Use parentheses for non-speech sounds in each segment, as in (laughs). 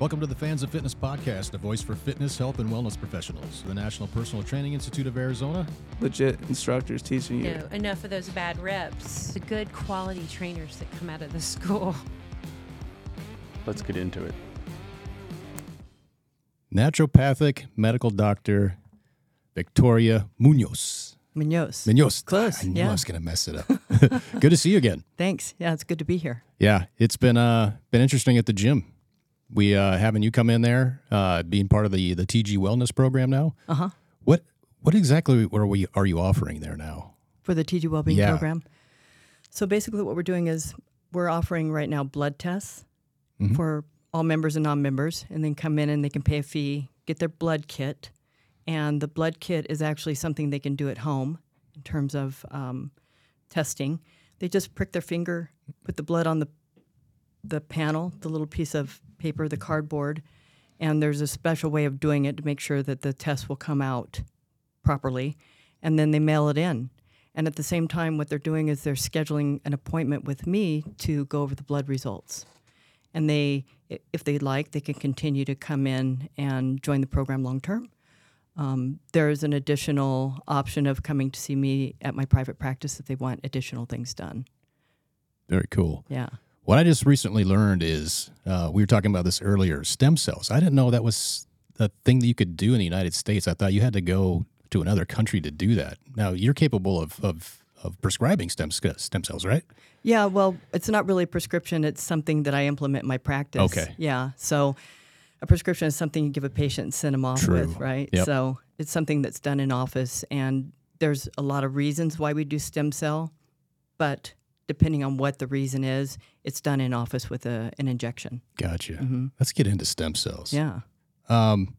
Welcome to the Fans of Fitness podcast, a voice for fitness, health, and wellness professionals. The National Personal Training Institute of Arizona. Legit instructors teaching you. No, enough of those bad reps. The good quality trainers that come out of the school. Let's get into it. Naturopathic medical doctor Victoria Munoz. Munoz. Munoz. Close, I knew yeah. I was going to mess it up. (laughs) good to see you again. Thanks. Yeah, it's good to be here. Yeah, it's been uh been interesting at the gym. We uh having you come in there, uh being part of the the TG Wellness program now. Uh huh. What what exactly are we are you offering there now? For the TG Wellbeing Yeah. program. So basically, what we're doing is we're offering right now blood tests Mhm. for all members and non-members, and then come in and they can pay a fee, get their blood kit, and the blood kit is actually something they can do at home in terms of um, testing. They just prick their finger, put the blood on the the panel, the little piece of paper, the cardboard, and there's a special way of doing it to make sure that the test will come out properly, and then they mail it in. And at the same time, what they're doing is they're scheduling an appointment with me to go over the blood results. And they, if they'd like, they can continue to come in and join the program long term. Um, there's an additional option of coming to see me at my private practice if they want additional things done. Very cool. Yeah. What I just recently learned is uh, we were talking about this earlier. Stem cells. I didn't know that was a thing that you could do in the United States. I thought you had to go to another country to do that. Now you're capable of of, of prescribing stem stem cells, right? Yeah, well, it's not really a prescription. It's something that I implement in my practice. Okay. Yeah. So a prescription is something you give a patient and send them off True. with, right? Yep. So it's something that's done in office. And there's a lot of reasons why we do stem cell, but depending on what the reason is, it's done in office with a, an injection. Gotcha. Let's get into stem cells. Yeah. Um,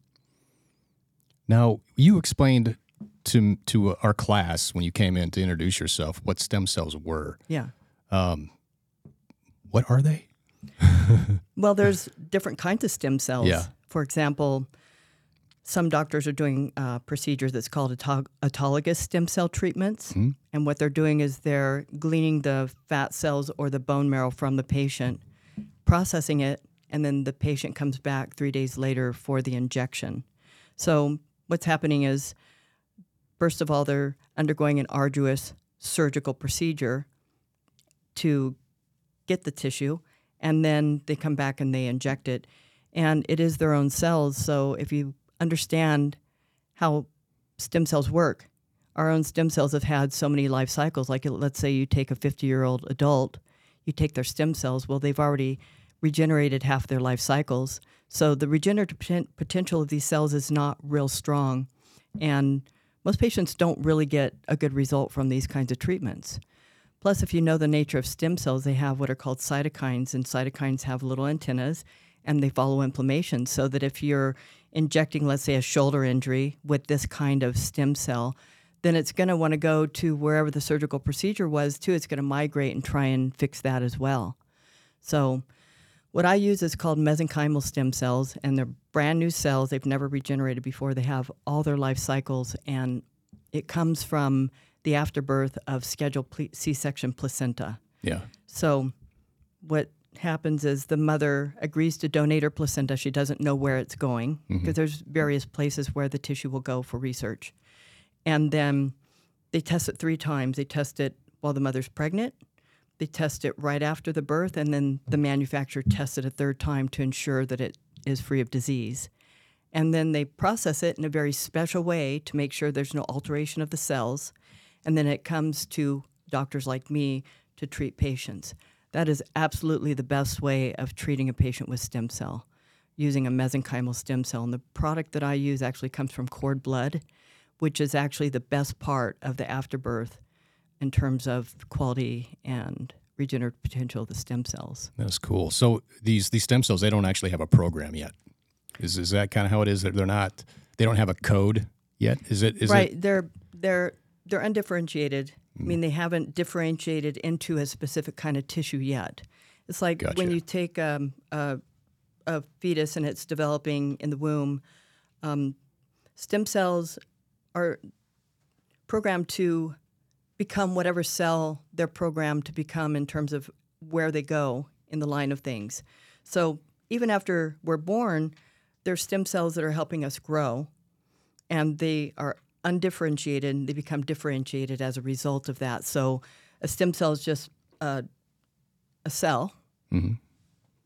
now you explained to to our class when you came in to introduce yourself what stem cells were. Yeah. Um, what are they? (laughs) Well, there's different kinds of stem cells. Yeah. For example, some doctors are doing a procedure that's called auto- autologous stem cell treatments. Mhm. And what they're doing is they're gleaning the fat cells or the bone marrow from the patient, processing it, and then the patient comes back three days later for the injection. So, what's happening is, first of all, they're undergoing an arduous surgical procedure to get the tissue, and then they come back and they inject it. And it is their own cells. So if you understand how stem cells work, our own stem cells have had so many life cycles. Like let's say you take a 50 year old adult, you take their stem cells, well, they've already regenerated half their life cycles. So the regenerative potential of these cells is not real strong. And most patients don't really get a good result from these kinds of treatments. Plus, if you know the nature of stem cells, they have what are called cytokines, and cytokines have little antennas and they follow inflammation. So that if you're injecting, let's say, a shoulder injury with this kind of stem cell, then it's going to want to go to wherever the surgical procedure was, too. It's going to migrate and try and fix that as well. So, what I use is called mesenchymal stem cells, and they're brand new cells. They've never regenerated before. They have all their life cycles, and it comes from the afterbirth of scheduled C-section placenta. Yeah. So, what happens is the mother agrees to donate her placenta. She doesn't know where it's going mm-hmm. because there's various places where the tissue will go for research. And then they test it three times. They test it while the mother's pregnant. They test it right after the birth, and then the manufacturer tests it a third time to ensure that it is free of disease. And then they process it in a very special way to make sure there's no alteration of the cells. And then it comes to doctors like me to treat patients. That is absolutely the best way of treating a patient with stem cell, using a mesenchymal stem cell. And the product that I use actually comes from cord blood, which is actually the best part of the afterbirth in terms of quality and regenerative potential of the stem cells. That's cool. So these these stem cells they don't actually have a program yet. Is is that kind of how it is? That they're not they don't have a code yet. Is it is right. it They're they're they're undifferentiated. I mean, they haven't differentiated into a specific kind of tissue yet. It's like Gotcha. when you take um, a, a fetus and it's developing in the womb. Um, stem cells are programmed to become whatever cell they're programmed to become in terms of where they go in the line of things. So even after we're born, there's stem cells that are helping us grow, and they are undifferentiated and they become differentiated as a result of that. So a stem cell is just a, a cell,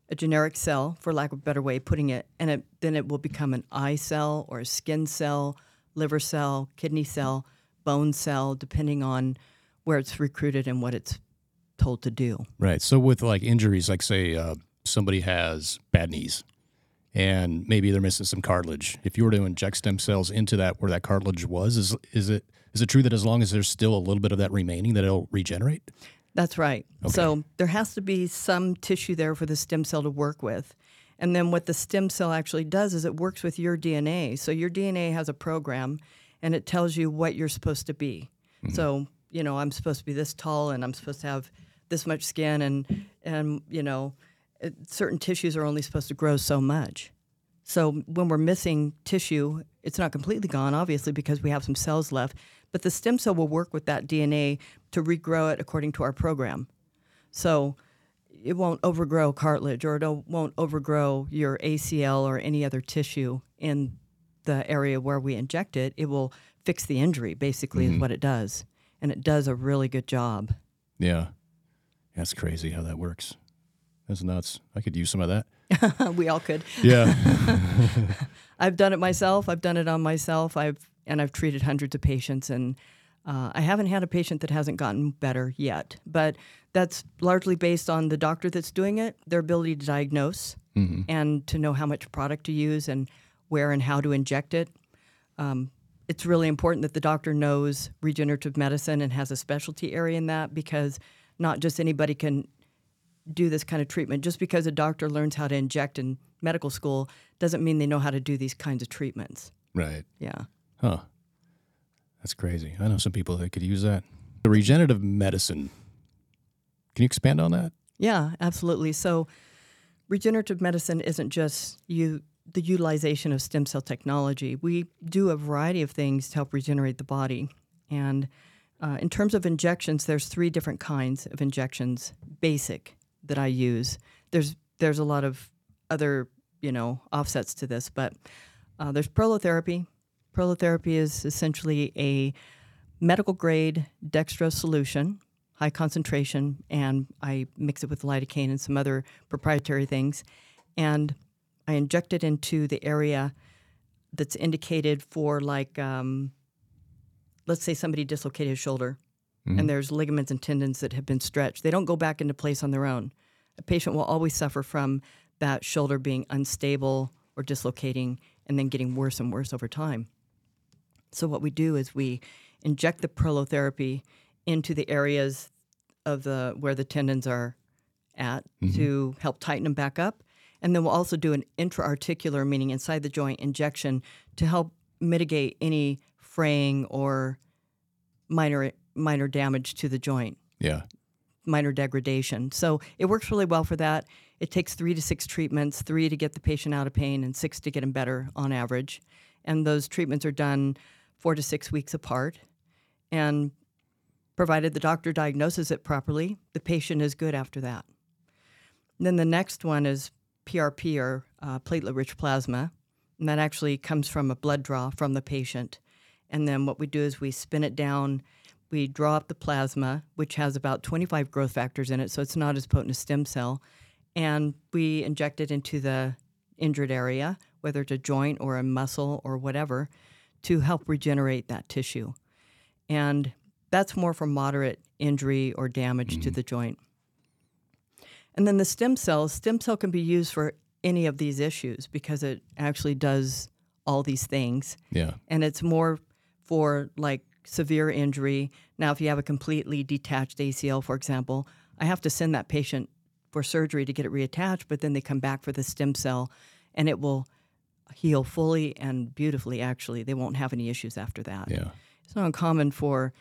a generic cell, for lack of a better way of putting it, and it, then it will become an eye cell or a skin cell, liver cell, kidney cell, bone cell, depending on where it's recruited and what it's told to do. Right. So with like injuries, like say uh, somebody has bad knees and maybe they're missing some cartilage. If you were to inject stem cells into that where that cartilage was, is is it is it true that as long as there's still a little bit of that remaining, that it'll regenerate? That's right. So there has to be some tissue there for the stem cell to work with. And then what the stem cell actually does is it works with your DNA. So your DNA has a program and it tells you what you're supposed to be. Mm-hmm. So, you know, I'm supposed to be this tall and I'm supposed to have this much skin and and you know, Uh, certain tissues are only supposed to grow so much. So when we're missing tissue, it's not completely gone, obviously, because we have some cells left. But the stem cell will work with that DNA to regrow it according to our program. So it won't overgrow cartilage or it won't overgrow your ACL or any other tissue in the area where we inject it. It will fix the injury, basically, is mm-hmm. what it does. And it does a really good job. Yeah. That's crazy how that works. That's nuts. I could use some of that. (laughs) we all could. Yeah. (laughs) I've done it myself. I've done it on myself. I've and I've treated hundreds of patients, and uh, I haven't had a patient that hasn't gotten better yet. But that's largely based on the doctor that's doing it, their ability to diagnose, and to know how much product to use and where and how to inject it. Um, it's really important that the doctor knows regenerative medicine and has a specialty area in that because not just anybody can do this kind of treatment. Just because a doctor learns how to inject in medical school doesn't mean they know how to do these kinds of treatments. right. Yeah. Huh. That's crazy. I know some people that could use that. The regenerative medicine. Can you expand on that? Yeah, absolutely. So, regenerative medicine isn't just you the utilization of stem cell technology. We do a variety of things to help regenerate the body. And uh, in terms of injections, there's three different kinds of injections, basic that I use. There's there's a lot of other you know offsets to this, but uh, there's prolotherapy. Prolotherapy is essentially a medical grade dextrose solution, high concentration, and I mix it with lidocaine and some other proprietary things, and I inject it into the area that's indicated for like, um, let's say somebody dislocated his shoulder, Mm-hmm. and there's ligaments and tendons that have been stretched. They don't go back into place on their own. A patient will always suffer from that shoulder being unstable or dislocating, and then getting worse and worse over time. So what we do is we inject the prolotherapy into the areas of the where the tendons are at mm-hmm. to help tighten them back up, and then we'll also do an intra-articular, meaning inside the joint injection, to help mitigate any fraying or minor minor damage to the joint Yeah. minor degradation. So it works really well for that. It takes three to six treatments, three to get the patient out of pain, and six to get them better on average. And those treatments are done four to six weeks apart. And provided the doctor diagnoses it properly, the patient is good after that. then the next one is PRP or uh, platelet rich plasma. And that actually comes from a blood draw from the patient. And then what we do is we spin it down, we draw up the plasma, which has about 25 growth factors in it, so it's not as potent as stem cell. And we inject it into the injured area, whether it's a joint or a muscle or whatever, to help regenerate that tissue. And that's more for moderate injury or damage to mm-hmm. the joint. And then the stem cells, stem cell can be used for any of these issues because it actually does all these things. Yeah. And it's more for like severe injury. Now, if you have a completely detached ACL, for example, I have to send that patient for surgery to get it reattached, but then they come back for the stem cell and it will heal fully and beautifully, actually. They won't have any issues after that. Yeah. It's not uncommon for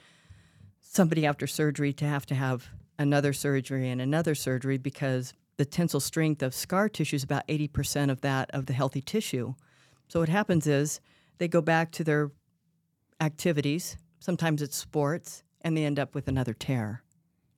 somebody after surgery to have to have another surgery and another surgery because the tensile strength of scar tissue is about 80% of that of the healthy tissue. So what happens is they go back to their activities, sometimes it's sports, and they end up with another tear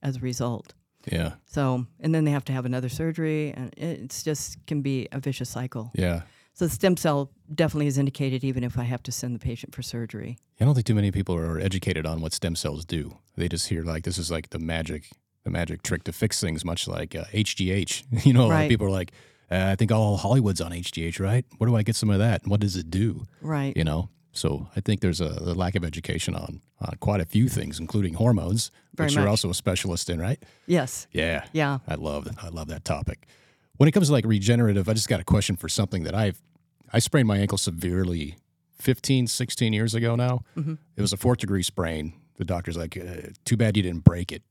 as a result. Yeah. So, and then they have to have another surgery, and it's just can be a vicious cycle. Yeah. So, the stem cell definitely is indicated, even if I have to send the patient for surgery. I don't think too many people are educated on what stem cells do. They just hear like this is like the magic, the magic trick to fix things, much like uh, HGH. (laughs) You know, a lot of Right. people are like, uh, I think all Hollywood's on HGH, right? Where do I get some of that? And what does it do? Right. You know, so I think there's a, a lack of education on on quite a few things, including hormones, Very which you're also a specialist in, right? Yes. Yeah. Yeah. I love I love that topic. When it comes to like regenerative, I just got a question for something that I've I sprained my ankle severely 15, 16 years ago now. Mm-hmm. It was a fourth degree sprain. The doctor's like, uh, "Too bad you didn't break it."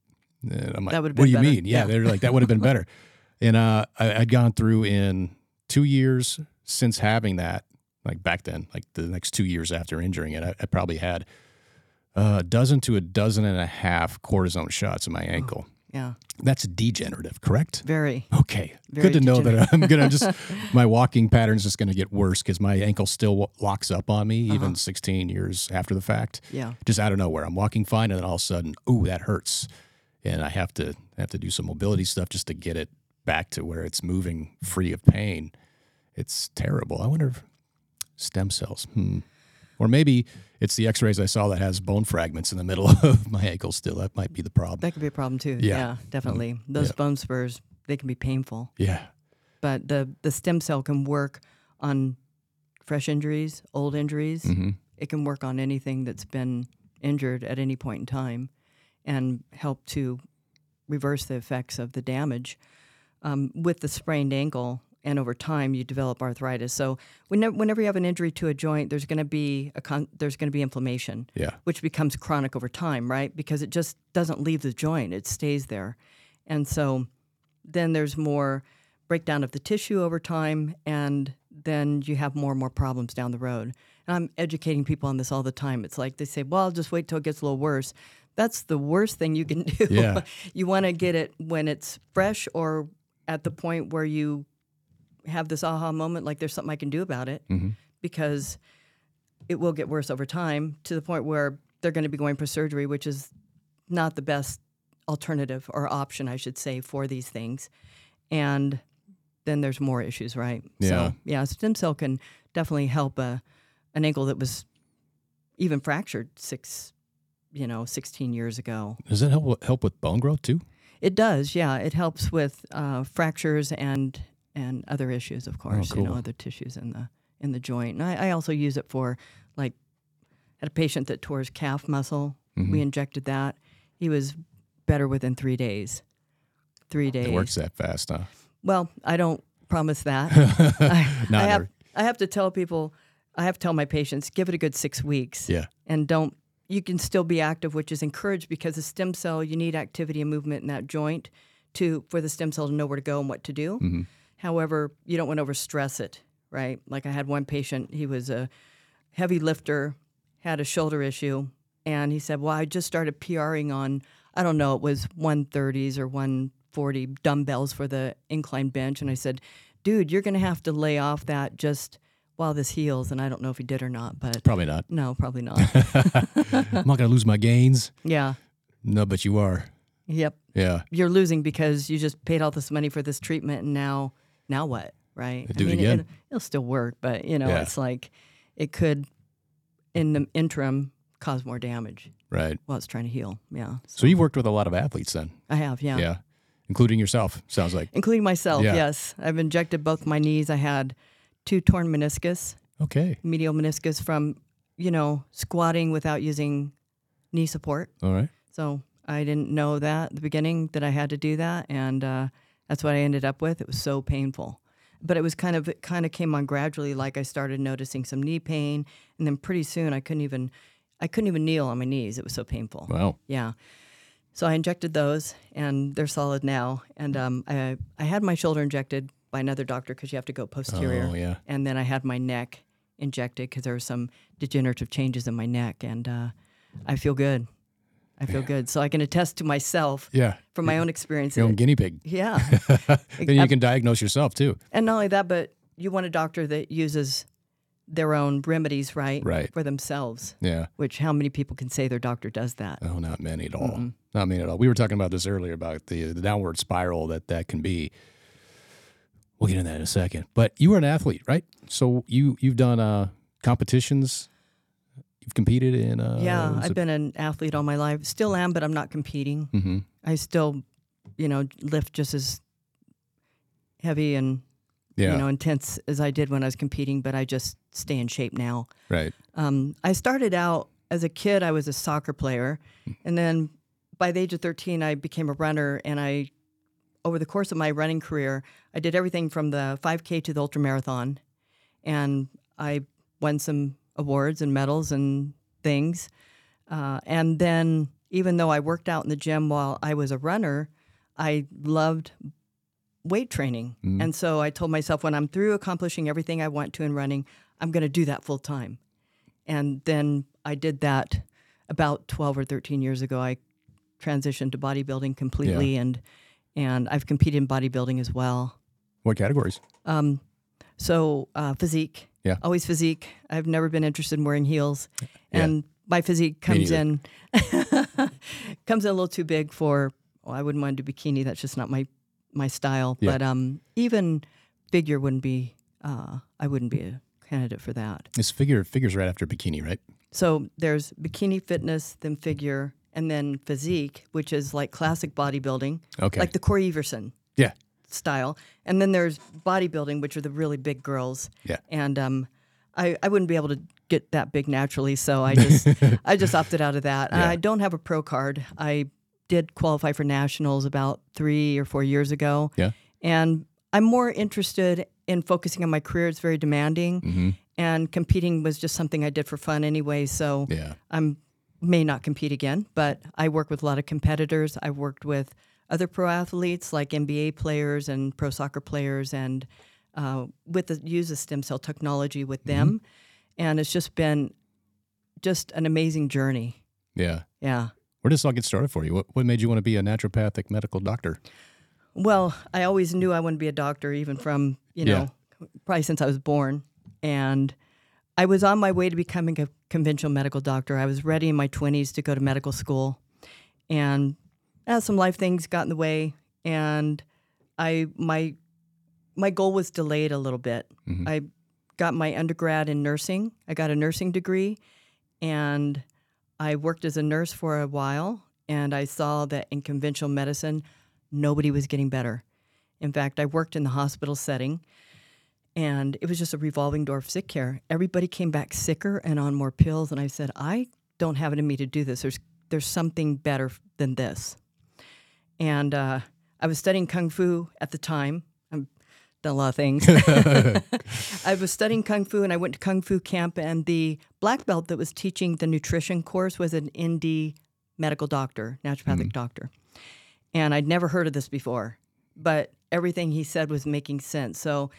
And I'm like, "What do you better." mean?" Yeah, Yeah. they're like, "That would have been better." (laughs) And uh, I, I'd gone through in two years since having that, like back then, like the next two years after injuring it, I, I probably had a dozen to a dozen and a half cortisone shots in my oh, ankle. Yeah. That's degenerative, correct? Very. Okay, Very good to know that I'm gonna just (laughs) my walking pattern's just gonna get worse because my ankle still locks up on me even uh-huh. 16 years after the fact. Yeah. Just out of nowhere, I'm walking fine, and then all of a sudden, ooh, that hurts, and I have to have to do some mobility stuff just to get it back to where it's moving free of pain. It's terrible. I wonder if stem cells, hmm. or maybe it's the X-rays I saw that has bone fragments in the middle (laughs) of my ankle. Still, that might be the problem. That could be a problem too. Yeah. Yeah. definitely. Those Yeah. bone spurs, they can be painful. Yeah, But the, the stem cell can work on fresh injuries, old injuries. hmm It can work on anything that's been injured at any point in time and help to reverse the effects of the damage. Um, with the sprained ankle, and over time you develop arthritis. So whenever, whenever you have an injury to a joint, there's going to be a con- there's going to be inflammation. yeah. which becomes chronic over time, right? Because it just doesn't leave the joint, it stays there. And so then there's more breakdown of the tissue over time, and then you have more and more problems down the road. And I'm educating people on this all the time. It's like they say, well, I'll just wait till it gets a little worse. That's the worst thing you can (laughs) do. Yeah. you want to get it when it's fresh or at the point where you have this aha moment, like there's something I can do about it, because it will get worse over time to the point where they're going to be going for surgery, which is not the best alternative or option, I should say, for these things. And then there's more issues, right? Yeah. So, yeah, stem cell can definitely help a, an ankle that was even fractured six, you know, 16 years ago. Does that help help with bone growth too? It does, yeah. It helps with uh, fractures and and other issues, of course. You know, other tissues in the in the joint. And I, I also use it for like had a patient that tore his calf muscle. Mm-hmm. We injected that. He was better within three days. Three days. It works that fast, huh? Well, I don't promise that. (laughs) I, Not I have I have to tell people, I have to tell my patients, give it a good six weeks Yeah. and don't you can still be active which is encouraged because the stem cell you need activity and movement in that joint to for the stem cell to know where to go and what to do Mm-hmm. However you don't want to overstress it right like i had one patient he was a heavy lifter had a shoulder issue and he said well i just started pring on i don't know it was 130s or 140 dumbbells for the incline bench and i said dude you're going to have to lay off that just while this heals and i don't know if he did or not but Probably not. no probably not (laughs) I'm not gonna lose my gains. yeah No, but you are. Yep. Yeah. You're losing because you just paid all this money for this treatment and now now what? Right? Do it again. It, will still work, but you know, Yeah. it's like it could in the interim cause more damage Right. while it's trying to heal. Yeah. So you've worked with a lot of athletes then. I have, yeah. Yeah. Including yourself, sounds like. Including myself, Yeah. yes. I've injected both my knees. I had two torn meniscus, Okay. medial meniscus from, you know, squatting without using knee support. All right. So I didn't know that at the beginning that I had to do that, and uh, that's what I ended up with. It was so painful, but it was kind of it kind of came on gradually. Like I started noticing some knee pain, and then pretty soon I couldn't even I couldn't even kneel on my knees. It was so painful. Wow. Yeah. So I injected those, and they're solid now. And um, I I had my shoulder injected by another doctor because you have to go posterior. Oh, yeah. And then I had my neck injected because there were some degenerative changes in my neck, and uh, I feel good. I feel good. So I can attest to myself Yeah. from my own experience. Your own guinea pig. yeah. (laughs) then you can diagnose yourself too. and not only that, but you want a doctor that uses their own remedies, right? Right. For themselves. Yeah. Which how many people can say their doctor does that? Oh, not many at all. Not many at all. We were talking about this earlier about the, the downward spiral that that can be. We'll get into that in a second. But you were an athlete, right? So you you've done uh, competitions. You've competed in. Uh, yeah, I've it- been an athlete all my life. Still am, but I'm not competing. Mhm. I still, you know, lift just as heavy and Yeah. you know intense as I did when I was competing, but I just stay in shape now. right. Um, I started out as a kid. I was a soccer player, and then by the age of 13, I became a runner. And I, over the course of my running career, I did everything from the 5K to the ultra marathon, and I won some awards and medals and things. Uh, and then, even though I worked out in the gym while I was a runner, I loved weight training. And so I told myself when I'm through accomplishing everything I want to in running, I'm going to do that full time. And then I did that about 12 or 13 years ago. I transitioned to bodybuilding completely and and I've competed in bodybuilding as well. What categories? Um, so uh, physique, Yeah. always physique. I've never been interested in wearing heels, Yeah. and my physique comes in (laughs) comes in a little too big for. Well, I wouldn't want to do bikini. That's just not my my style. Yeah. But um, even figure wouldn't be. Uh, I wouldn't be a candidate for that. This figure figures right after bikini, right? So there's bikini fitness, then figure, and then physique, which is like classic bodybuilding, Okay. like the Cory Everson yeah. Style. And then there's bodybuilding, which are the really big girls. Yeah. And um, I, I wouldn't be able to get that big naturally, so I (laughs) just I just opted out of that. Yeah. I don't have a pro card. I did qualify for nationals about three or four years ago. Yeah. And I'm more interested in focusing on my career. It's very demanding. Mm-hmm. And competing was just something I did for fun anyway. So Yeah. I'm may not compete again, but I work with a lot of competitors. I've worked with other pro athletes like NBA players and pro soccer players, and uh, with the use of stem cell technology with them, and it's just been just an amazing journey. Yeah. Yeah. Where did this all get started for you? What, what made you want to be a naturopathic medical doctor? Well, I always knew I wanted to be a doctor, even from you know probably since I was born, and I was on my way to becoming a conventional medical doctor. I was ready in my twenties to go to medical school, and as some life things got in the way, and I my my goal was delayed a little bit. Mm-hmm. I got my undergrad in nursing. I got a nursing degree, and I worked as a nurse for a while. And I saw that in conventional medicine, nobody was getting better. In fact, I worked in the hospital setting, and it was just a revolving door of sick care. Everybody came back sicker and on more pills, and I said, I don't have it in me to do this. There's there's something better than this. And uh, I was studying kung fu at the time. I've done a lot of things. (laughs) (laughs) I was studying kung fu, and I went to kung fu camp, and the black belt that was teaching the nutrition course was an ND medical doctor, naturopathic doctor. And I'd never heard of this before, but everything he said was making sense. So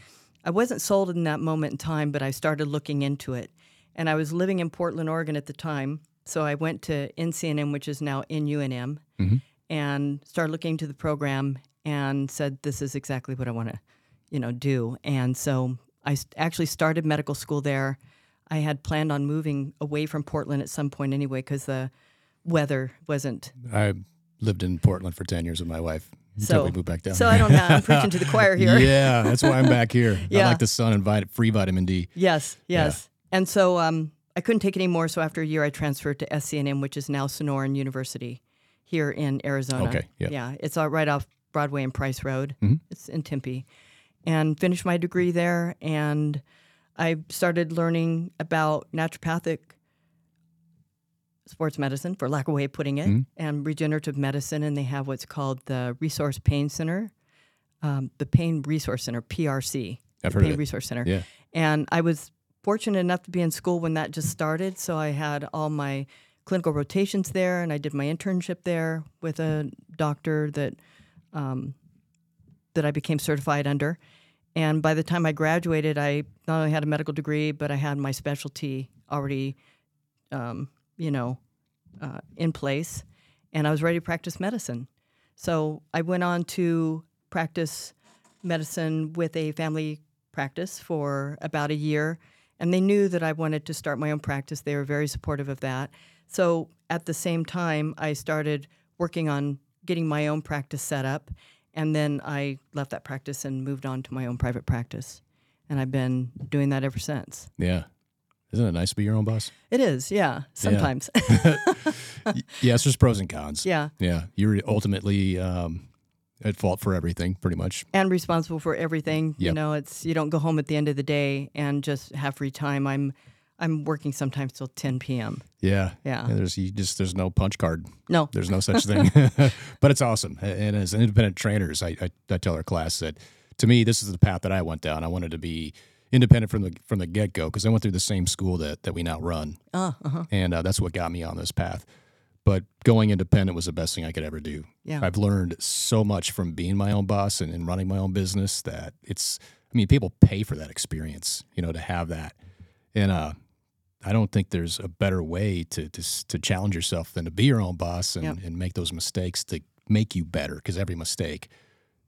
I wasn't sold in that moment in time, but I started looking into it. And I was living in Portland, Oregon at the time. So I went to NCNM, which is now NUNM, and started looking into the program and said, this is exactly what I want to, you know, do. And so I actually started medical school there. I had planned on moving away from Portland at some point anyway, because the weather wasn't I lived in Portland for 10 years with my wife until so we moved back down. So I don't know. I'm (laughs) preaching to the choir here. yeah, that's why I'm back here. I like the sun and vit- free vitamin D. Yes, yes. And so um, I couldn't take it anymore. So after a year, I transferred to SCNM, which is now Sonoran University here in Arizona. Okay, yeah. Yeah, it's uh, right off Broadway and Price Road. Mhm. It's in Tempe. And finished my degree there. And I started learning about naturopathic sports medicine, for lack of a way of putting it, Mhm. and regenerative medicine. And they have what's called the Resource Pain Center, um, the Pain Resource Center, PRC. I've heard Pain of it. Resource Center. Yeah. And I was fortunate enough to be in school when that just started. So I had all my clinical rotations there, and I did my internship there with a doctor that um, that I became certified under. And by the time I graduated, I not only had a medical degree, but I had my specialty already, um, you know, uh, in place, and I was ready to practice medicine. So I went on to practice medicine with a family practice for about a year and they knew that I wanted to start my own practice. They were very supportive of that. So at the same time, I started working on getting my own practice set up, and then I left that practice and moved on to my own private practice, and I've been doing that ever since. Yeah. Isn't it nice to be your own boss? It is, yeah, sometimes. Y- yes, there's pros and cons. yeah. Yeah. You're ultimately um, at fault for everything, pretty much. and responsible for everything. You know, it's you don't go home at the end of the day and just have free time. I'm I'm working sometimes till 10 p.m. Yeah. Yeah. There's you just there's no punch card. No. There's no such thing. (laughs) (laughs) but it's awesome. And as independent trainers, I, I, I tell our class that to me, this is the path that I went down. I wanted to be independent from the from the get go because I went through the same school that that we now run, Oh, uh-huh. and uh, that's what got me on this path. But going independent was the best thing I could ever do. Yeah. I've learned so much from being my own boss and, and running my own business that it's. I mean, people pay for that experience, you know, to have that, and uh, I don't think there's a better way to to, to challenge yourself than to be your own boss and, Yep. and make those mistakes to make you better. Because every mistake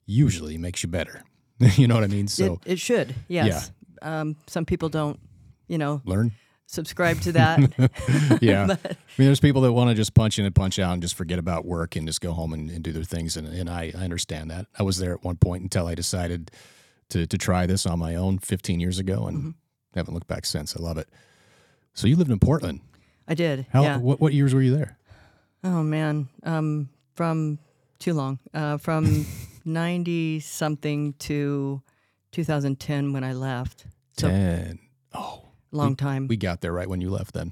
usually makes you better. (laughs) you know what I mean? So it, it should. Yes. Um, some people don't, you know, learn. subscribe to that. (laughs) Yeah. (laughs) I mean, there's people that want to just punch in and punch out and just forget about work and just go home and, and do their things. And, and I, I understand that. I was there at one point until I decided to, to try this on my own 15 years ago and Mm-hmm. haven't looked back since. I love it. So you lived in Portland. I did. How, yeah. what, what years were you there? Oh man. Um, from too long. Uh, from (laughs) 90 something to 2010 when I left. So 10. Oh, long time. we got there right when you left then.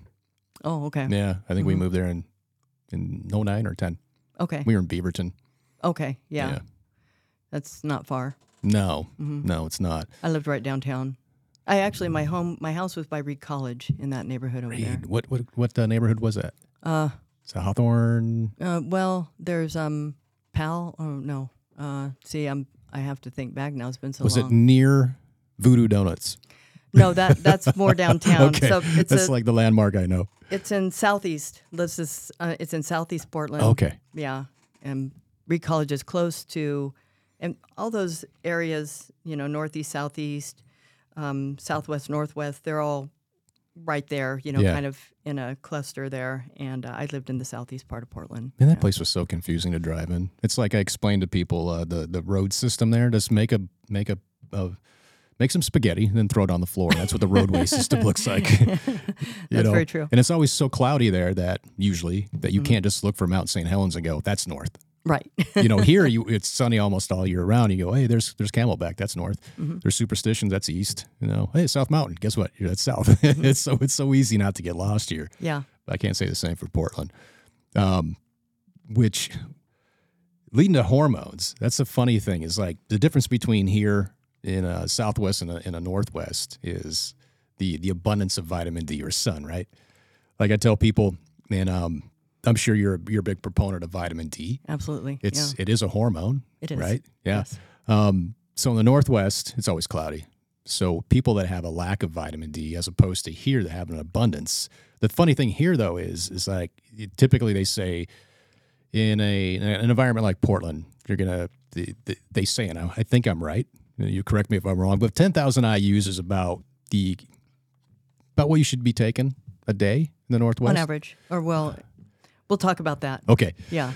oh, okay. Yeah. I think we Mhm. moved there in, in no 09 or 10. Okay. We were in Beaverton. Okay. Yeah. That's not far. No, Mhm. no, it's not. I lived right downtown. I actually my home my house was by Reed College in that neighborhood over there. Reed. What, what, what uh, neighborhood was that? Uh, Is Hawthorne? uh, well, there's um Pal. Oh no. Uh, see, I'm I have to think back now. It's been so long. Was it near Voodoo Doughnuts? no, that that's more (laughs) downtown. okay, So it's that's a, like the landmark I know. it's in southeast. This is uh, it's in southeast Portland. Okay, Yeah, and Reed College is close to, and all those areas, you know, northeast, southeast, um, southwest, northwest. They're all right there. You know, Yeah. kind of in a cluster there. And uh, I lived in the southeast part of Portland. man, that place was so confusing to drive in. It's like I explained to people uh, the the road system there. Just make a make a, a make some spaghetti and then throw it on the floor. That's what the roadway (laughs) system looks like. (laughs) (laughs) you That's know? very true. And it's always so cloudy there that usually that Mm-hmm. you can't just look for Mount St. Helens and go, that's north. Right. you know, here (laughs) you it's sunny almost all year round. You go, hey, there's there's Camelback, that's north. Mm-hmm. There's Superstitions, that's east. You know, hey, South Mountain, guess what? That's south. (laughs) it's so it's so easy not to get lost here. yeah. I can't say the same for Portland. Um, which leading to hormones. That's the funny thing is like the difference between here in a southwest and a, in a northwest is the the abundance of vitamin D or sun, right? Like I tell people, and um, I'm sure you're a, you're a big proponent of vitamin D. Absolutely. It's yeah. it is a hormone, It is. right? Yeah. Yes. Um, so in the Northwest, it's always cloudy. So people that have a lack of vitamin D, as opposed to here that have an abundance. The funny thing here, though, is is like typically they say in a in an environment like Portland, you're gonna they, they- they say, and I I think I'm right. You correct me if I'm wrong, but 10,000 IU's is about the about what you should be taking a day in the Northwest. On average. Or, well, we'll talk about that. Okay. Yeah.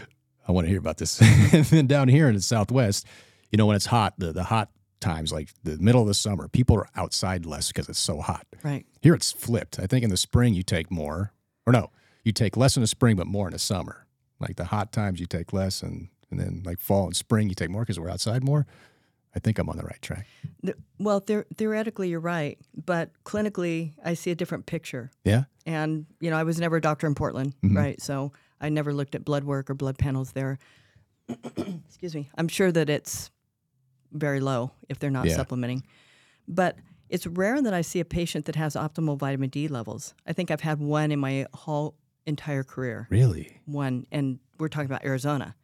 I want to hear about this. and (laughs) then down here in the Southwest, you know, when it's hot, the, the hot times, like the middle of the summer, people are outside less because it's so hot. Right. Here it's flipped. I think in the spring you take more, or no, you take less in the spring, but more in the summer. Like the hot times you take less, and, and then like fall and spring you take more because we're outside more. I think I'm on the right track. Well, the- theoretically, you're right. But clinically, I see a different picture. Yeah. And, you know, I was never a doctor in Portland, Mm-hmm. right? So I never looked at blood work or blood panels there. (clears throat) Excuse me. I'm sure that it's very low if they're not Yeah. supplementing. But it's rare that I see a patient that has optimal vitamin D levels. I think I've had one in my whole entire career. Really? One, and we're talking about Arizona.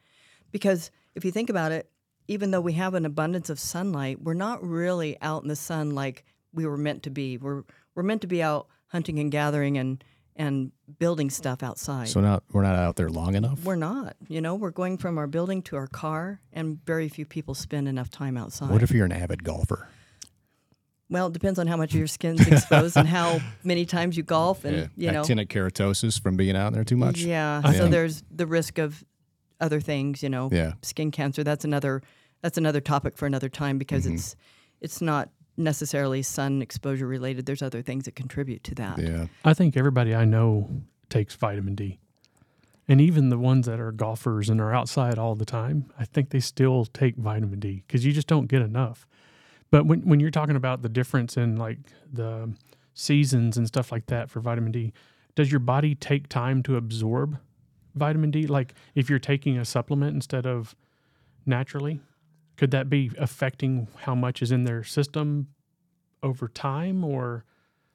Because if you think about it, even though we have an abundance of sunlight, we're not really out in the sun like we were meant to be. We're we're meant to be out hunting and gathering and and building stuff outside. So not we're not out there long enough. we're not. You know, we're going from our building to our car, and very few people spend enough time outside. What if you're an avid golfer? Well, it depends on how much of your skin's exposed and how (laughs) many times you golf, and yeah. you know, actinic keratosis from being out there too much. yeah. I So there's the risk of other things, you know, Yeah. skin cancer. That's another that's another topic for another time because Mm-hmm. it's it's not necessarily sun exposure related. There's other things that contribute to that. Yeah. I think everybody I know takes vitamin D. And even the ones that are golfers and are outside all the time, I think they still take vitamin D because you just don't get enough. But when, when you're talking about the difference in like the seasons and stuff like that for vitamin D, does your body take time to absorb vitamin D? Like if you're taking a supplement instead of naturally, could that be affecting how much is in their system over time? Or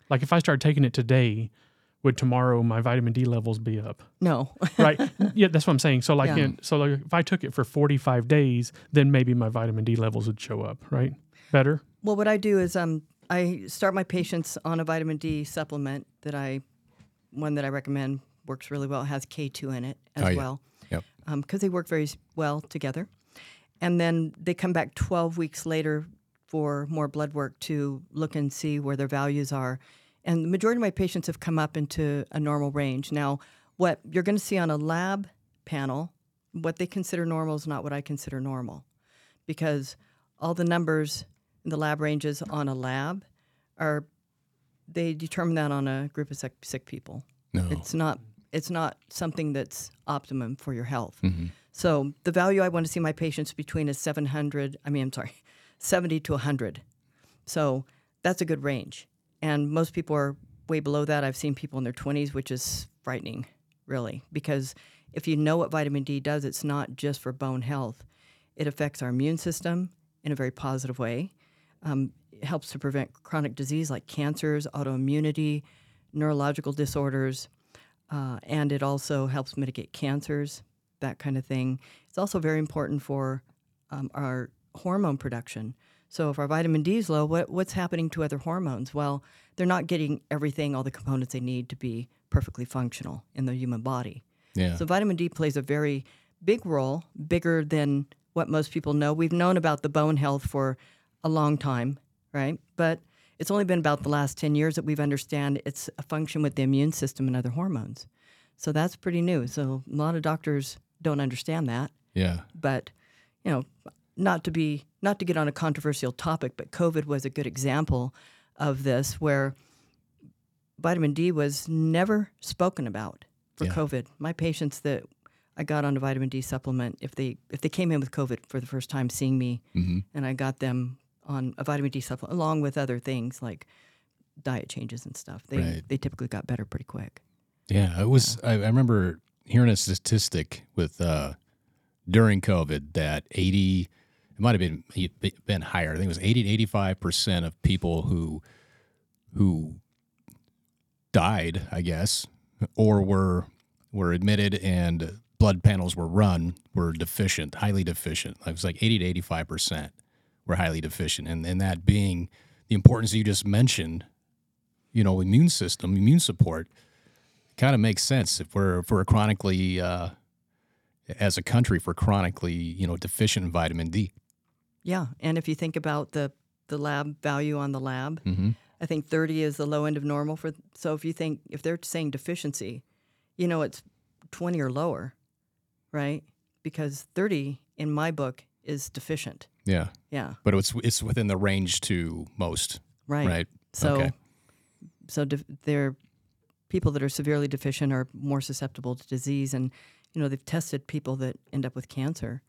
like if I start taking it today, would tomorrow my vitamin D levels be up? No. (laughs) Right. yeah, that's what I'm saying. So like, Yeah. in, so like if I took it for 45 days, then maybe my vitamin D levels would show up, right? Better. Well, what I do is um, I start my patients on a vitamin D supplement that I, one that I recommend works really well. It has K2 in it as Oh, yeah. well. Yep. Because they work very well together. And then they come back 12 weeks later for more blood work to look and see where their values are. And the majority of my patients have come up into a normal range. Now, what you're going to see on a lab panel, what they consider normal is not what I consider normal because all the numbers in the lab ranges on a lab are they determine that on a group of sick, sick people. No. It's not it's not something that's optimum for your health. Mm-hmm. So the value I want to see my patients between is 700, I mean, I'm sorry, (laughs) 70 to 100. So that's a good range. And most people are way below that. I've seen people in their 20s, which is frightening, really, because if you know what vitamin D does, it's not just for bone health. It affects our immune system in a very positive way. Um, it helps to prevent chronic disease like cancers, autoimmunity, neurological disorders, uh, and it also helps mitigate cancers, that kind of thing. It's also very important for um, our hormone production. So if our vitamin D is low, what, what's happening to other hormones? Well, they're not getting everything, all the components they need to be perfectly functional in the human body. Yeah. So vitamin D plays a very big role, bigger than what most people know. We've known about the bone health for a long time, right? But it's only been about the last 10 years that we've understand it's a function with the immune system and other hormones. So that's pretty new. So a lot of doctors don't understand that, yeah. but you know, not to be not to get on a controversial topic, but COVID was a good example of this where vitamin D was never spoken about for Yeah. COVID. My patients that I got on a vitamin D supplement, if they if they came in with COVID for the first time seeing me, Mm-hmm. and I got them on a vitamin D supplement along with other things like diet changes and stuff, they Right. they typically got better pretty quick. Yeah, it was. I, I remember hearing a statistic with uh, during COVID that eighty, it might have been been higher. I think it was eighty to eighty five percent of people who who died, I guess, or were were admitted and blood panels were run were deficient, highly deficient. It was like eighty to eighty five percent were highly deficient, and and that being the importance you just mentioned, you know, immune system, immune support kind of makes sense if we're if we're chronically uh, as a country for chronically you know deficient in vitamin D. Yeah, and if you think about the the lab value on the lab, Mm-hmm. I think 30 is the low end of normal for. So if you think if they're saying deficiency, you know it's 20 or lower, right? Because 30 in my book is deficient. Yeah, Yeah, but it's it's within the range to most, right. right? So, Okay. so def- they're people that are severely deficient are more susceptible to disease, and you know they've tested people that end up with cancer,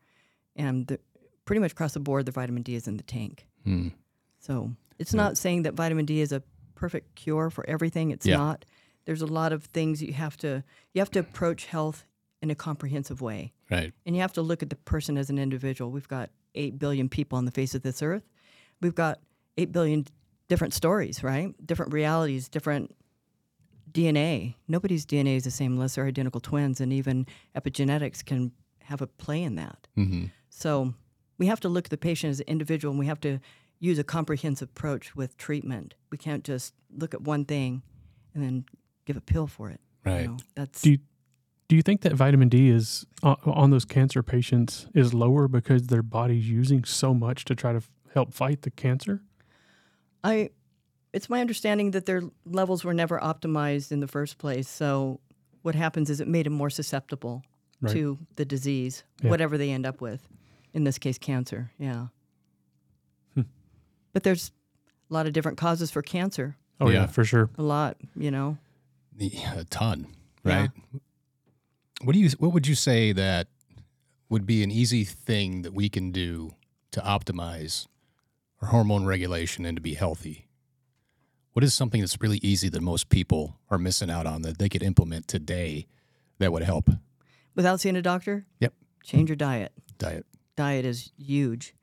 and the, pretty much across the board, the vitamin D is in the tank. Hmm. So it's not saying that vitamin D is a perfect cure for everything. It's Yeah. not. There's a lot of things you have to you have to approach health in a comprehensive way, Right. and you have to look at the person as an individual. We've got eight billion people on the face of this earth. We've got eight billion different stories, right? Different realities, different DNA. Nobody's DNA is the same unless they're identical twins, and even epigenetics can have a play in that. Mm-hmm. So we have to look at the patient as an individual and we have to use a comprehensive approach with treatment. We can't just look at one thing and then give a pill for it. you Right. know. That's Do you, do you think that vitamin D is on, on those cancer patients is lower because their body's using so much to try to f- help fight the cancer? I, it's my understanding that their levels were never optimized in the first place. So what happens is it made them more susceptible Right. to the disease, Yeah. whatever they end up with. In this case, cancer. Yeah. Hmm. But there's a lot of different causes for cancer. Oh yeah, Yeah. for sure. A lot, you know. Yeah, a ton, Yeah. right? What do you what would you say that would be an easy thing that we can do to optimize our hormone regulation and to be healthy? What is something that's really easy that most people are missing out on that they could implement today that would help? Without seeing a doctor, Yep. change your diet. Diet. diet is huge.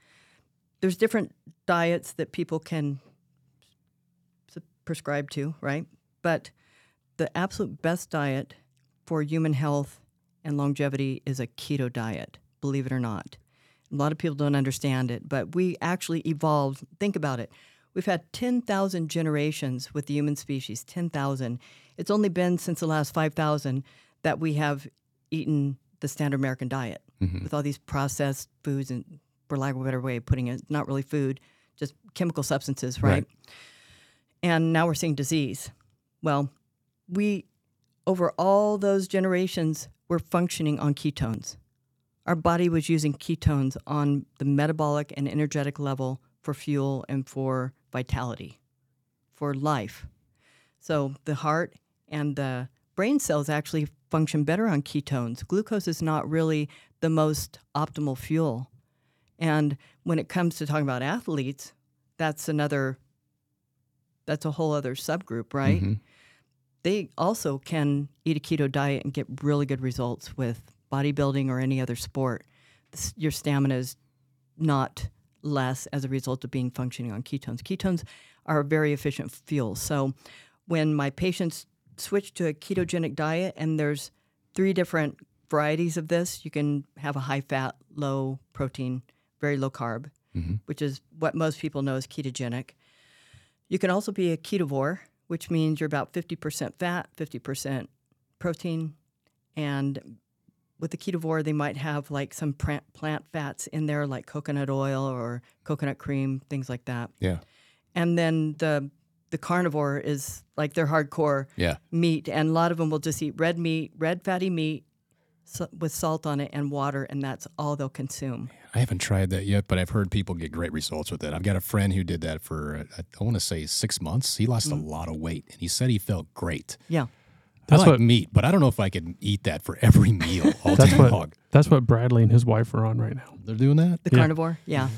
There's different diets that people can prescribe to, right? But the absolute best diet for human health and longevity is a keto diet, believe it or not. A lot of people don't understand it, but we actually evolved. Think about it. We've had 10,000 generations with the human species, 10,000. It's only been since the last 5,000 that we have eaten the standard American diet mm-hmm. with all these processed foods and, for lack of a better way of putting it, not really food, just chemical substances, right? Right. And now we're seeing disease. Well, we, over all those generations, were functioning on ketones. Our body was using ketones on the metabolic and energetic level for fuel and for vitality, for life. So the heart and the brain cells actually function better on ketones. Glucose is not really the most optimal fuel. And when it comes to talking about athletes, that's another that's a whole other subgroup, right? Mhm. They also can eat a keto diet and get really good results with bodybuilding or any other sport. Your stamina is not less as a result of being functioning on ketones. Ketones are a very efficient fuel. So when my patients switch to a ketogenic diet and there's three different varieties of this, you can have a high fat, low protein, very low carb, mm-hmm. which is what most people know as ketogenic. You can also be a ketovore, which means you're about 50% fat, 50% protein. And with the ketovore, they might have like some plant, plant fats in there, like coconut oil or coconut cream, things like that. Yeah. And then the the carnivore is like they're hardcore Yeah. meat, and a lot of them will just eat red meat, red fatty meat so, with salt on it and water, and that's all they'll consume. I haven't tried that yet, but I've heard people get great results with it. I've got a friend who did that for, uh, I want to say six months. He lost a lot of weight and he said he felt great. Yeah. That's I like what- meat, but I don't know if I can eat that for every meal (laughs) all That's day what long. that's what Bradley and his wife are on right now. They're doing that? The Yeah. carnivore, yeah.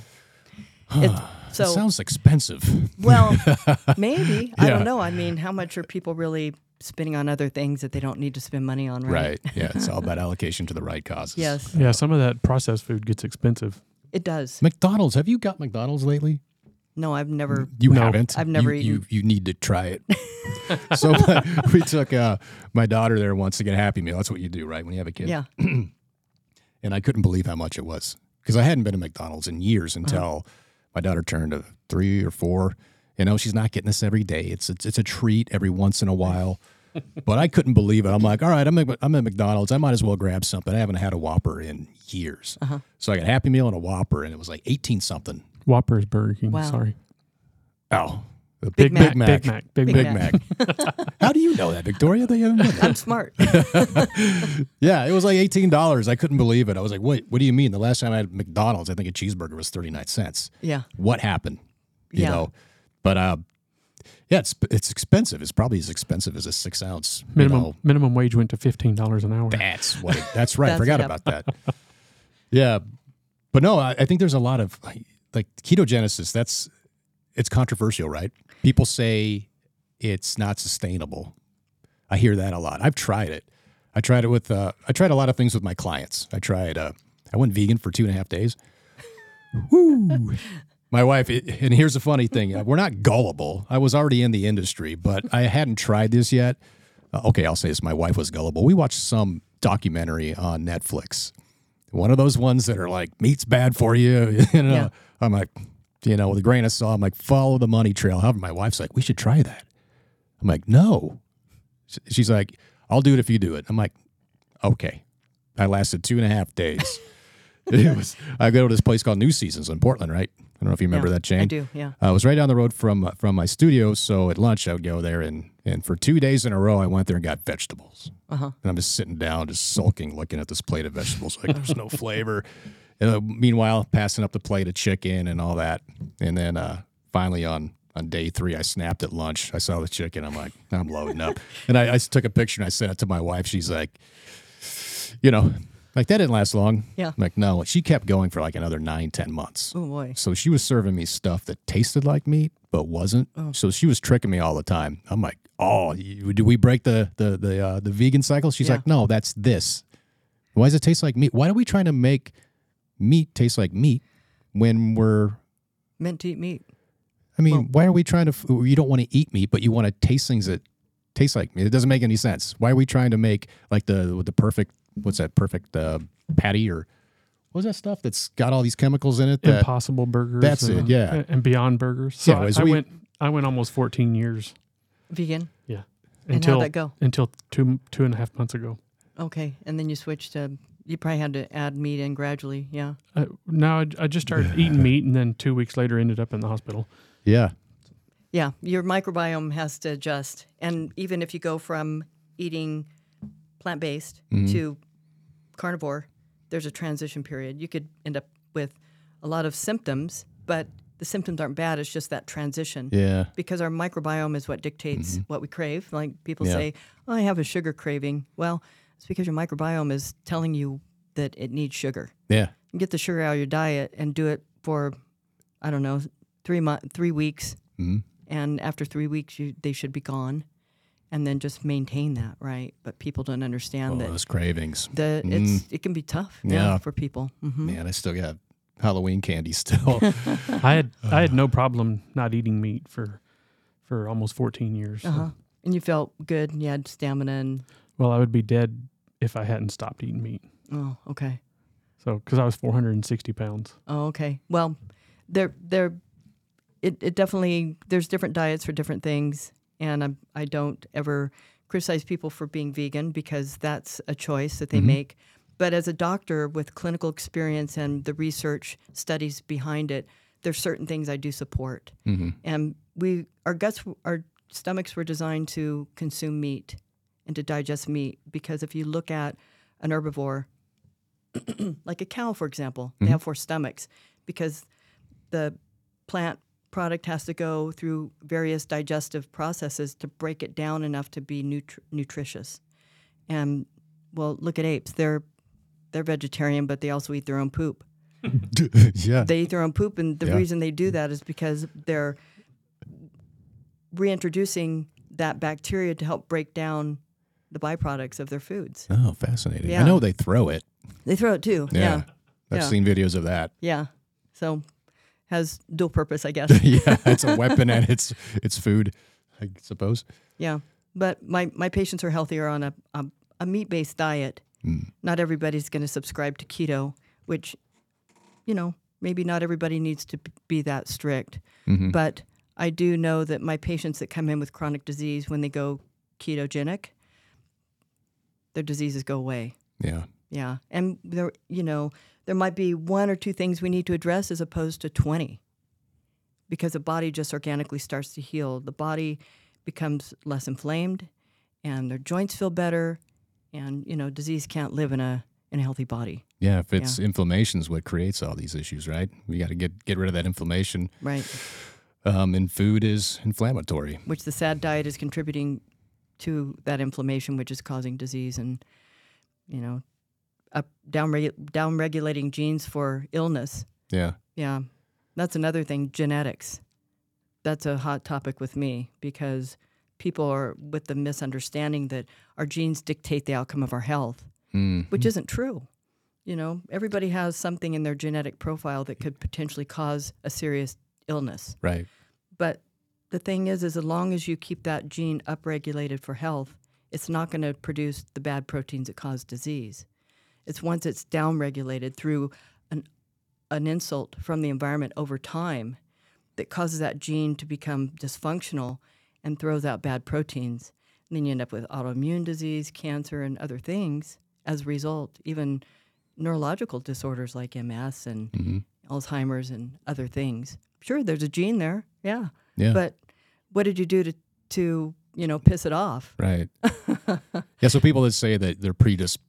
It's, so it sounds expensive. Well, (laughs) maybe. I don't know. I mean, how much are people really spending on other things that they don't need to spend money on, right? Right. Yeah. It's all about (laughs) allocation to the right causes. Yes, Yeah, some of that processed food gets expensive. it does. McDonald's. Have you got McDonald's lately? No, I've never. You No. haven't. I've never you, eaten. You, you need to try it. (laughs) so (laughs) we took uh, my daughter there once to get a Happy Meal. That's what you do, right? When you have a kid. Yeah. (clears throat) And I couldn't believe how much it was because I hadn't been to McDonald's in years Uh-huh. until my daughter turned uh, three or four. You know, she's not getting this every day. It's it's, it's a treat every once in a while. (laughs) but I couldn't believe it. I'm like, all right, I'm at, I'm at McDonald's. I might as well grab something. I haven't had a Whopper in years. Uh-huh. So I got a Happy Meal and a Whopper, and it was like 18 something. Whopper's Burger King. Wow. Sorry. Oh, a Big big, Mac. Big Mac. Big Mac. Big, Big Mac. Big Mac. (laughs) How do you know that, Victoria? That you haven't done that? I'm smart. (laughs) Yeah, it was like eighteen dollars. I couldn't believe it. I was like, "Wait, what do you mean?" The last time I had McDonald's, I think a cheeseburger was thirty nine cents. yeah. What happened? You Yeah. know, but uh, yeah, it's it's expensive. It's probably as expensive as a six ounce. you Minimum know. minimum wage went to fifteen dollars an hour. That's what. It, that's right. That's- Forgot yeah. about that. Yeah, but no, I, I think there's a lot of like, ketogenesis. That's it's controversial, right? People say it's not sustainable. I hear that a lot. I've tried it. I tried it with. Uh, I tried a lot of things with my clients. I tried. Uh, I went vegan for two and a half days. (laughs) Woo! My wife, and here's the funny thing: uh, we're not gullible. I was already in the industry, but I hadn't tried this yet. Uh, okay, I'll say this: my wife was gullible. We watched some documentary on Netflix, one of those ones that are like meat's bad for you. (laughs) you know, Yeah. I'm like, you know, with a grain of salt. I'm like, follow the money trail. However, my wife's like, we should try that. I'm like, no. She's like, I'll do it if you do it. I'm like, okay. I lasted two and a half days. (laughs) it was. I go to this place called New Seasons in Portland, right? Don't know if you remember Yeah, that chain. I do. Yeah. Uh, it was right down the road from from my studio. So at lunch, I would go there, and and for two days in a row, I went there and got vegetables. Uh huh. And I'm just sitting down, just sulking, looking at this plate of vegetables. Like there's no (laughs) flavor. And uh, meanwhile, passing up the plate of chicken and all that. And then uh, finally on on day three, I snapped at lunch. I saw the chicken. I'm like, I'm loading up. (laughs) And I, I took a picture and I sent it to my wife. She's like, you know, like that didn't last long. Yeah. I'm like, no. She kept going for like another nine, ten months. Oh boy. So she was serving me stuff that tasted like meat but wasn't. Oh. So she was tricking me all the time. I'm like, "Oh, you, do we break the the the uh, the vegan cycle?" She's Yeah. like, "No, that's this. Why does it taste like meat? Why are we trying to make meat taste like meat when we're Meant to eat meat. I mean, Well- why are we trying to f- you don't want to eat meat but you want to taste things that taste like meat? It doesn't make any sense. Why are we trying to make like the the perfect what's that perfect uh, patty or what's that stuff that's got all these chemicals in it that Impossible Burgers. That's and, it, yeah. and Beyond Burgers. So Yeah, I, as I we- went. I went almost 14 years Vegan. Yeah. And until how'd that go? until two two and a half months ago. Okay. And then you switched to. You probably had to add meat in gradually. Yeah. Uh, now I, I just started eating meat, and then two weeks later ended up in the hospital. yeah. Yeah, your microbiome has to adjust. And even if you go from eating plant based Mhm. to carnivore, there's a transition period. You could end up with a lot of symptoms, but the symptoms aren't bad. It's just that transition. Yeah. Because our microbiome is what dictates what we crave. Like people Yeah. say, oh, I have a sugar craving. Well, it's because your microbiome is telling you that it needs sugar. Yeah. You get the sugar out of your diet and do it for, I don't know, three months, three weeks, hmm and after three weeks you, they should be gone and then just maintain that right but people don't understand Oh, that those cravings. that it's it can be tough yeah, Yeah. for people hmm Man, I still got Halloween candy still. (laughs) I had I had no problem not eating meat for for almost 14 years. So- uh-huh. and you felt good and you had stamina and Well, I would be dead if I hadn't stopped eating meat. oh okay So because I was 460 pounds. oh okay well there there it, it definitely there's different diets for different things and I'm, i don't ever criticize people for being vegan because that's a choice that they Mhm. make but as a doctor with clinical experience and the research studies behind it there's certain things i do support hmm and we our guts our stomachs were designed to consume meat and to digest meat because if you look at an herbivore (clears throat) like a cow for example they Mhm. have four stomachs because the plant product has to go through various digestive processes to break it down enough to be nutri- nutritious and well look at apes they're they're vegetarian but they also eat their own poop (laughs) yeah. they eat their own poop, and the Yeah. reason they do that is because they're reintroducing that bacteria to help break down the byproducts of their foods. oh, fascinating. I know they throw it. They throw it too. Yeah. Yeah, I've Yeah. seen videos of that. yeah. So has dual purpose, I guess. (laughs) yeah, it's a (laughs) weapon and it's it's food, I suppose. yeah, but my my patients are healthier on a a, a meat based diet. Mm. Not everybody's going to subscribe to keto, which, you know, maybe not everybody needs to be that strict. hmm But I do know that my patients that come in with chronic disease, when they go ketogenic, their diseases go away. Yeah. Yeah. And there, you know, there might be one or two things we need to address as opposed to 20 because the body just organically starts to heal. The body becomes less inflamed and their joints feel better. And, you know, disease can't live in a, in a healthy body. Yeah. If it's inflammation is what creates all these issues, right? We got to get get rid of that inflammation. Right. Um, and food is inflammatory. which the sad diet is contributing to that inflammation, which is causing disease and, you know, up down down regulating genes for illness. Yeah. Yeah, that's another thing. Genetics. That's a hot topic with me because people are with the misunderstanding that our genes dictate the outcome of our health, Mm. which isn't true. You know, everybody has something in their genetic profile that could potentially cause a serious illness. Right. But the thing is, is as long as you keep that gene upregulated for health, it's not going to produce the bad proteins that cause disease. It's once it's downregulated through an an insult from the environment over time that causes that gene to become dysfunctional and throws out bad proteins. And then you end up with autoimmune disease, cancer, and other things as a result, even neurological disorders like MS and hmm Alzheimer's and other things. Sure, there's a gene there, yeah, Yeah. but what did you do to to you know piss it off? Right. (laughs) yeah. So people that say that they're predisposed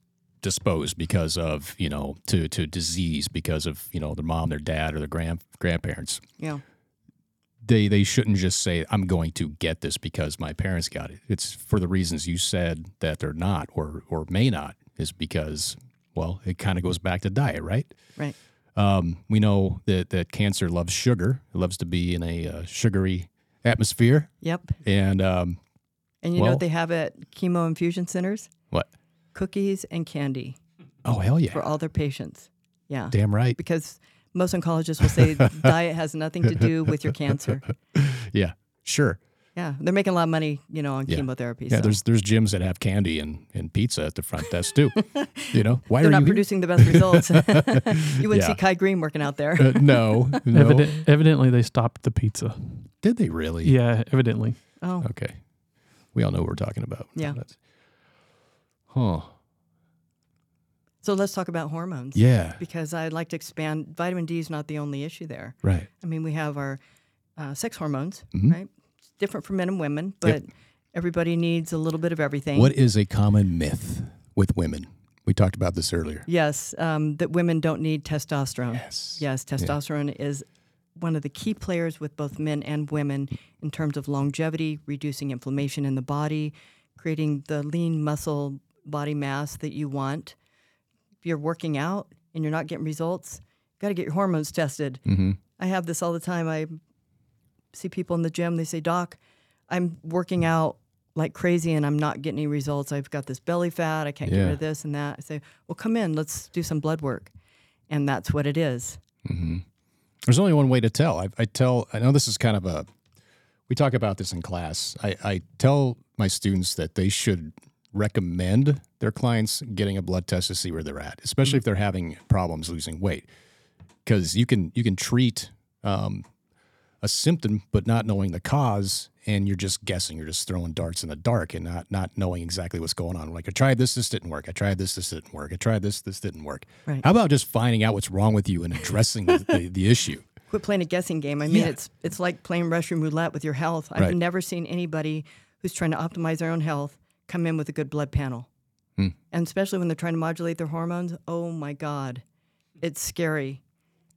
because of you know to to disease because of you know their mom, their dad, or their grand grandparents. Yeah, They they shouldn't just say I'm going to get this because my parents got it. It's for the reasons you said that they're not or or may not is because well it kind of goes back to diet, right? right. Um, we know that that cancer loves sugar. It loves to be in a uh, sugary atmosphere, Yep. and um, And you know what they have at chemo infusion centers? what? Cookies and candy Oh hell yeah! for all their patients. Yeah, Damn right. because most oncologists will say (laughs) diet has nothing to do with your cancer. (laughs) Yeah, sure. Yeah, they're making a lot of money, you know, on Yeah. chemotherapy. Yeah, so. there's there's gyms that have candy and, and pizza at the front desk too. (laughs) you know, why they're are not you here? producing the best results. you wouldn't Yeah. see Kai Greene working out there. Uh, no, no. Eviden- evidently, they stopped the pizza. Did they really? Yeah, evidently. Oh, Okay. We all know what we're talking about. Yeah. That's- huh. so let's talk about hormones. Yeah. Because I'd like to expand. Vitamin D is not the only issue there. Right. I mean, we have our uh, sex hormones, Mhm. right? It's different for men and women, but Yep. everybody needs a little bit of everything. What is a common myth with women? We talked about this earlier. Yes, um, that women don't need testosterone. Yes. Yes, testosterone is one of the key players with both men and women in terms of longevity, reducing inflammation in the body, creating the lean muscle body mass that you want. If you're working out and you're not getting results, you got to get your hormones tested. Mm-hmm. I have this all the time. I see people in the gym, they say, Doc, I'm working out like crazy and I'm not getting any results. I've got this belly fat. I can't get rid of this and that. I say, Well, come in, let's do some blood work. And that's what it is. Mm-hmm. There's only one way to tell. I, I tell. I know this is kind of a. We talk about this in class. I, I tell my students that they should recommend their clients getting a blood test to see where they're at, especially if they're having problems losing weight, because you can you can treat um, a symptom but not knowing the cause, and you're just guessing. You're just throwing darts in the dark and not not knowing exactly what's going on. Like I tried this, this didn't work. I tried this, this didn't work. I tried this, this didn't work. Right. How about just finding out what's wrong with you and addressing the, the, the issue? (laughs) Quit playing a guessing game. I mean, Yeah. it's it's like playing Russian roulette with your health. I've Right. never seen anybody who's trying to optimize their own health come in with a good blood panel. Hmm. And especially when they're trying to modulate their hormones, oh my God, it's scary.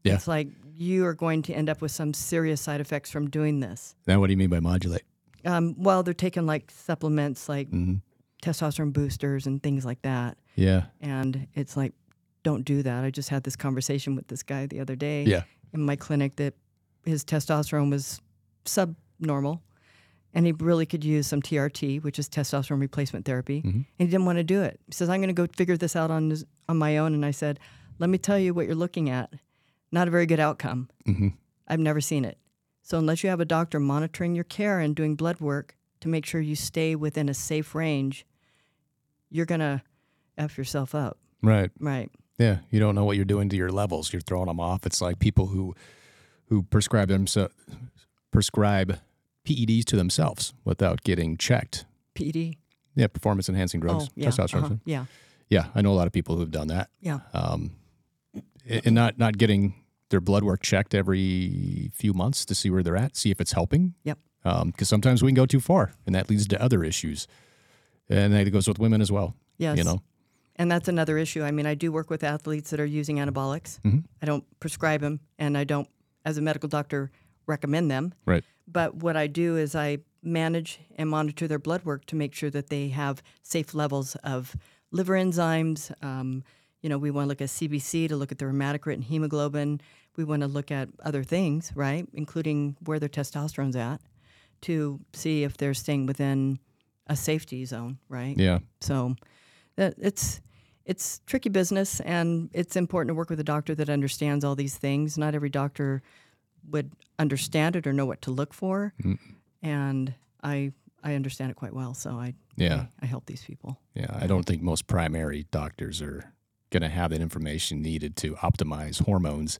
Yeah. It's like you are going to end up with some serious side effects from doing this. Now, what do you mean by modulate? Um, well, they're taking like supplements like hmm testosterone boosters and things like that. Yeah. And it's like, don't do that. I just had this conversation with this guy the other day Yeah. in my clinic that his testosterone was subnormal and he really could use some TRT, which is testosterone replacement therapy. Mhm. And he didn't want to do it. He says, I'm going to go figure this out on, his, on my own. And I said, let me tell you what you're looking at. Not a very good outcome. hmm I've never seen it. So unless you have a doctor monitoring your care and doing blood work to make sure you stay within a safe range, you're going to F yourself up. Right. Right. Yeah. You don't know what you're doing to your levels. You're throwing them off. It's like people who who prescribe themselves prescribe PEDs to themselves without getting checked. PED? Yeah, performance enhancing drugs, Oh, yeah. testosterone. uh-huh, Yeah. Yeah, I know a lot of people who've done that. Yeah. Um, and not not getting their blood work checked every few months to see where they're at, see if it's helping. Yep. Because sometimes we can go too far, and that leads to other issues. And that goes with women as well. Yes. You know. And that's another issue. I mean, I do work with athletes that are using anabolics. Mhm. I don't prescribe them, and I don't, as a medical doctor, recommend them. Right. But what I do is I manage and monitor their blood work to make sure that they have safe levels of liver enzymes. Um, you know, we want to look at CBC to look at their hematocrit and hemoglobin. We want to look at other things, right, including where their testosterone's at, to see if they're staying within a safety zone, right? Yeah. So that it's it's tricky business and it's important to work with a doctor that understands all these things. Not every doctor would understand it or know what to look for. Mm. And I I understand it quite well, so I Yeah. I, I help these people. Yeah, I don't think most primary doctors are going to have that information needed to optimize hormones.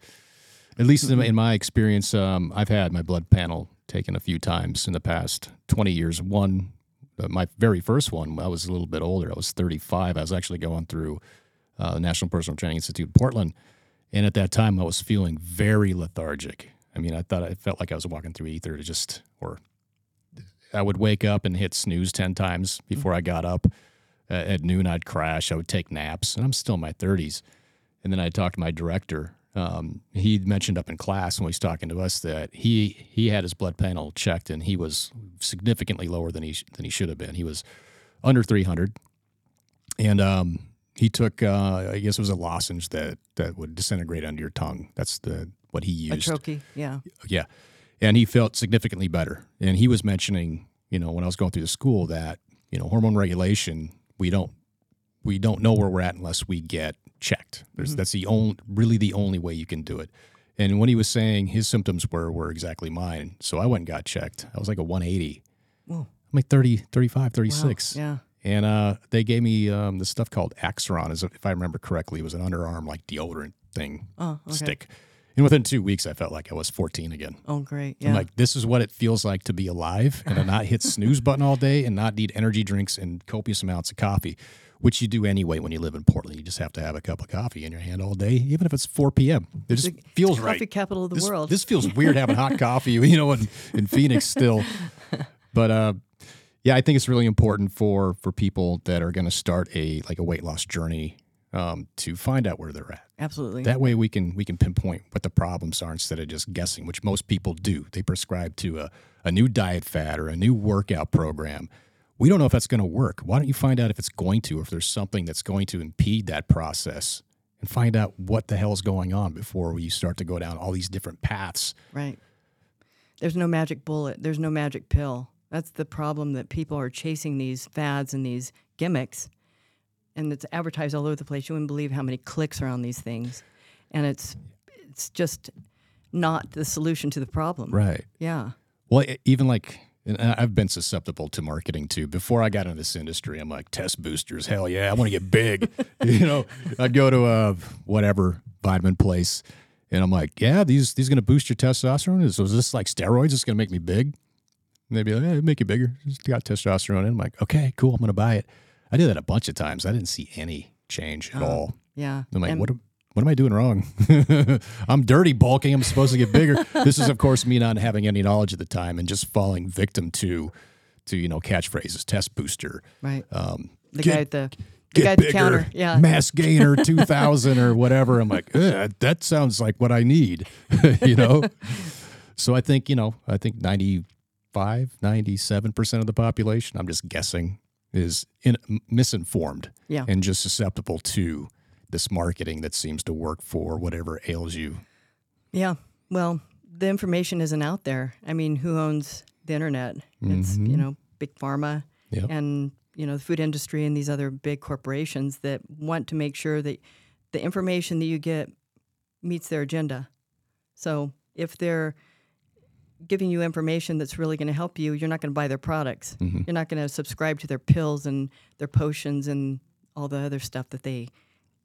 At least in, in my experience, um, I've had my blood panel taken a few times in the past 20 years. One, uh, my very first one, I was a little bit older. I was 35. I was actually going through uh, the National Personal Training Institute in Portland. And at that time, I was feeling very lethargic. I mean, I thought I felt like I was walking through ether to just, or I would wake up and hit snooze 10 times before I got up. Uh, at noon, I'd crash. I would take naps, and I'm still in my 30s. And then I talked to my director. Um, he mentioned up in class when he was talking to us that he he had his blood panel checked, and he was significantly lower than he than he should have been. He was under 300, and um, he took uh, I guess it was a lozenge that that would disintegrate under your tongue. That's the what he A used. yeah. Yeah. And he felt significantly better. And he was mentioning, you know, when I was going through the school that, you know, hormone regulation, we don't we don't know where we're at unless we get checked. There's that's the only really the only way you can do it. And when he was saying his symptoms were were exactly mine. So I went and got checked. I was like a 180. Whoa. I'm like 30, 35, Wow, 36. Yeah. And uh, they gave me um, this stuff called Axiron, if I remember correctly, it was an underarm like deodorant thing Oh, okay. stick. And within two weeks, I felt like I was 14 again. Oh, great. Yeah. I'm like, this is what it feels like to be alive and to not hit snooze button all day and not need energy drinks and copious amounts of coffee, which you do anyway when you live in Portland. You just have to have a cup of coffee in your hand all day, even if it's 4 p.m. It just The feels coffee right. capital of the This, world. this feels weird having hot (laughs) coffee, you know, in, in Phoenix still. But uh, yeah, I think it's really important for for people that are going to start a like a weight loss journey um, to find out where they're at. Absolutely. That way we can we can pinpoint what the problems are instead of just guessing, which most people do. They prescribe to a, a new diet fad or a new workout program. We don't know if that's going to work. Why don't you find out if it's going to, if there's something that's going to impede that process, and find out what the hell is going on before you start to go down all these different paths. Right. There's no magic bullet. There's no magic pill. That's the problem that people are chasing these fads and these gimmicks. And it's advertised all over the place. You wouldn't believe how many clicks are on these things. And it's it's just not the solution to the problem. Right. Yeah. Well, even like, and I've been susceptible to marketing too. Before I got into this industry, I'm like, test boosters, hell yeah, I want to get big. (laughs) (laughs) you know, I'd go to a whatever vitamin place, and I'm like, yeah, these these going to boost your testosterone. Is, is this like steroids? It's going to make me big. And they'd be like, yeah, hey, make you bigger. It's got testosterone. And I'm like, okay, cool, I'm going to buy it. I did that a bunch of times. I didn't see any change at Oh, all. Yeah. I'm like, And- what? Am, what am I doing wrong? (laughs) I'm dirty bulking. I'm supposed to get bigger. (laughs) this is, of course, me not having any knowledge at the time and just falling victim to, to you know, catchphrases, test booster, Right. um, The get- guy at the the get guy at the bigger, counter. Yeah. mass gainer (laughs) 2000 or whatever. I'm like, that sounds like what I need, you know? so I think, you know, I think 95, 97% of the population, I'm just guessing, is in, misinformed Yeah. and just susceptible to this marketing that seems to work for whatever ails you. Yeah. Well, the information isn't out there. I mean, who owns the internet? It's, Mhm. you know, big pharma Yep. and, you know, the food industry and these other big corporations that want to make sure that the information that you get meets their agenda. So if they're giving you information that's really going to help you, you're not going to buy their products. Mhm. You're not going to subscribe to their pills and their potions and all the other stuff that they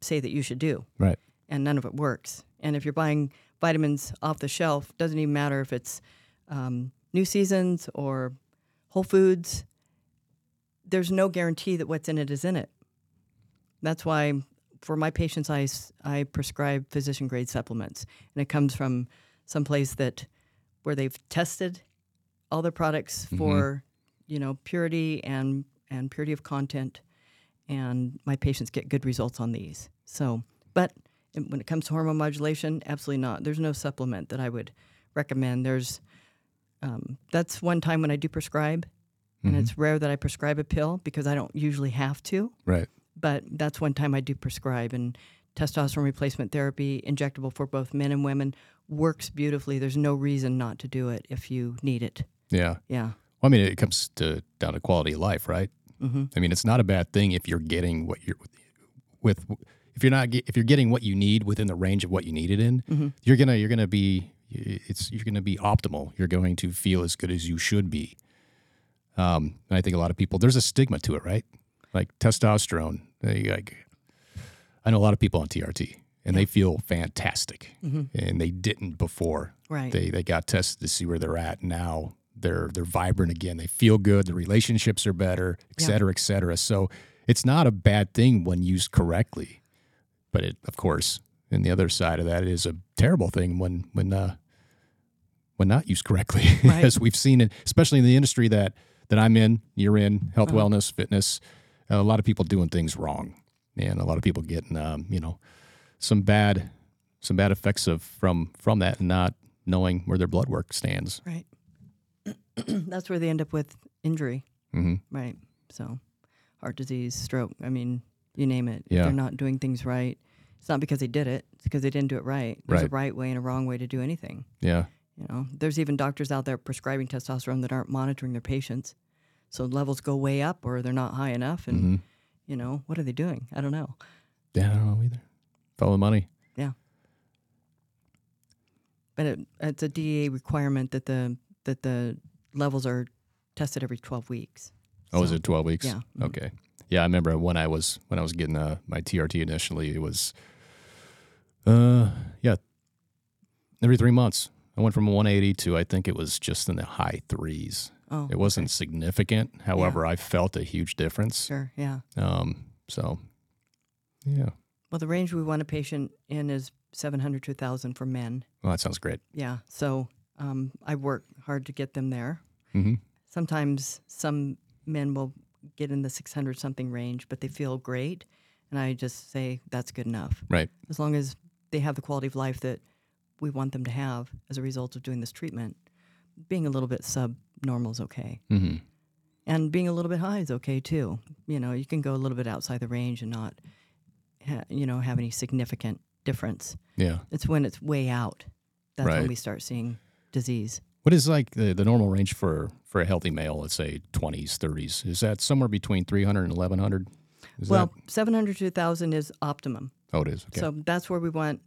say that you should do Right. and none of it works. And if you're buying vitamins off the shelf, doesn't even matter if it's um, New Seasons or Whole Foods. There's no guarantee that what's in it is in it. That's why, for my patients, I, I prescribe physician grade supplements, and it comes from someplace that where they've tested all their products for you know purity and and purity of content, and my patients get good results on these. So, but when it comes to hormone modulation, absolutely not. There's no supplement that I would recommend. There's um, that's one time when I do prescribe, and Mhm. it's rare that I prescribe a pill because I don't usually have to. Right. But that's one time I do prescribe, and testosterone replacement therapy, injectable for both men and women, works beautifully. There's no reason not to do it if you need it. Yeah. Yeah. Well, I mean, it comes to down to quality of life, right? hmm I mean, it's not a bad thing if you're getting what you're with. If you're not, get- if you're getting what you need within the range of what you need it in, Mhm. you're gonna, you're gonna be, it's, you're gonna be optimal. You're going to feel as good as you should be. Um, and I think a lot of people, there's a stigma to it, right? Like testosterone. They like, I know a lot of people on TRT, and they feel fantastic, Mhm. and they didn't before. Right. They they got tested to see where they're at now. They're they're vibrant again. They feel good. The relationships are better, et Yeah. cetera, et cetera. So it's not a bad thing when used correctly, but it of course And the other side of that is a terrible thing when when uh, when not used correctly, (laughs) Right. as we've seen it, especially in the industry that that I'm in. You're in health, Uh-huh. wellness, fitness. A lot of people doing things wrong, and a lot of people getting um, you know some bad some bad effects of from from that and not knowing where their blood work stands. Right. (clears throat) That's where they end up with injury. hmm Right. So, heart disease, stroke. I mean, you name it. If Yeah. they're not doing things right. It's not because they did it. It's because they didn't do it right. There's a Right. right way and a wrong way to do anything. Yeah. You know, there's even doctors out there prescribing testosterone that aren't monitoring their patients. So levels go way up or they're not high enough. And, hmm you know, what are they doing? I don't know. Yeah. I don't know either. The money. Yeah. But it, it's a DEA requirement that the that the levels are tested every 12 weeks. Oh, is it 12 weeks? Yeah. Mhm. Okay. Yeah, I remember when I was when I was getting uh, my TRT initially, it was uh yeah, every 3 months. I went from 180 to I think it was just in the high 3s. Oh, It wasn't significant. However, I felt a huge difference. Sure. Yeah. Um so yeah. Well, the range we want a patient in is 700 to 1,000 for men. Well, that sounds great. Yeah. So um, I work hard to get them there. Mhm. Sometimes some men will get in the 600 something range, but they feel great. And I just say that's good enough. Right. As long as they have the quality of life that we want them to have as a result of doing this treatment, being a little bit subnormal is okay. Mhm. And being a little bit high is okay too. You know, you can go a little bit outside the range and not, ha- you know, have any significant difference. Yeah. It's when it's way out that's when we start seeing disease. What is like the, the normal range for for a healthy male, let's say 20s, 30s? Is that somewhere between 300 and 1100? Well, that 700 to 1,000 is optimum. Oh, it is. Okay. So that's where we want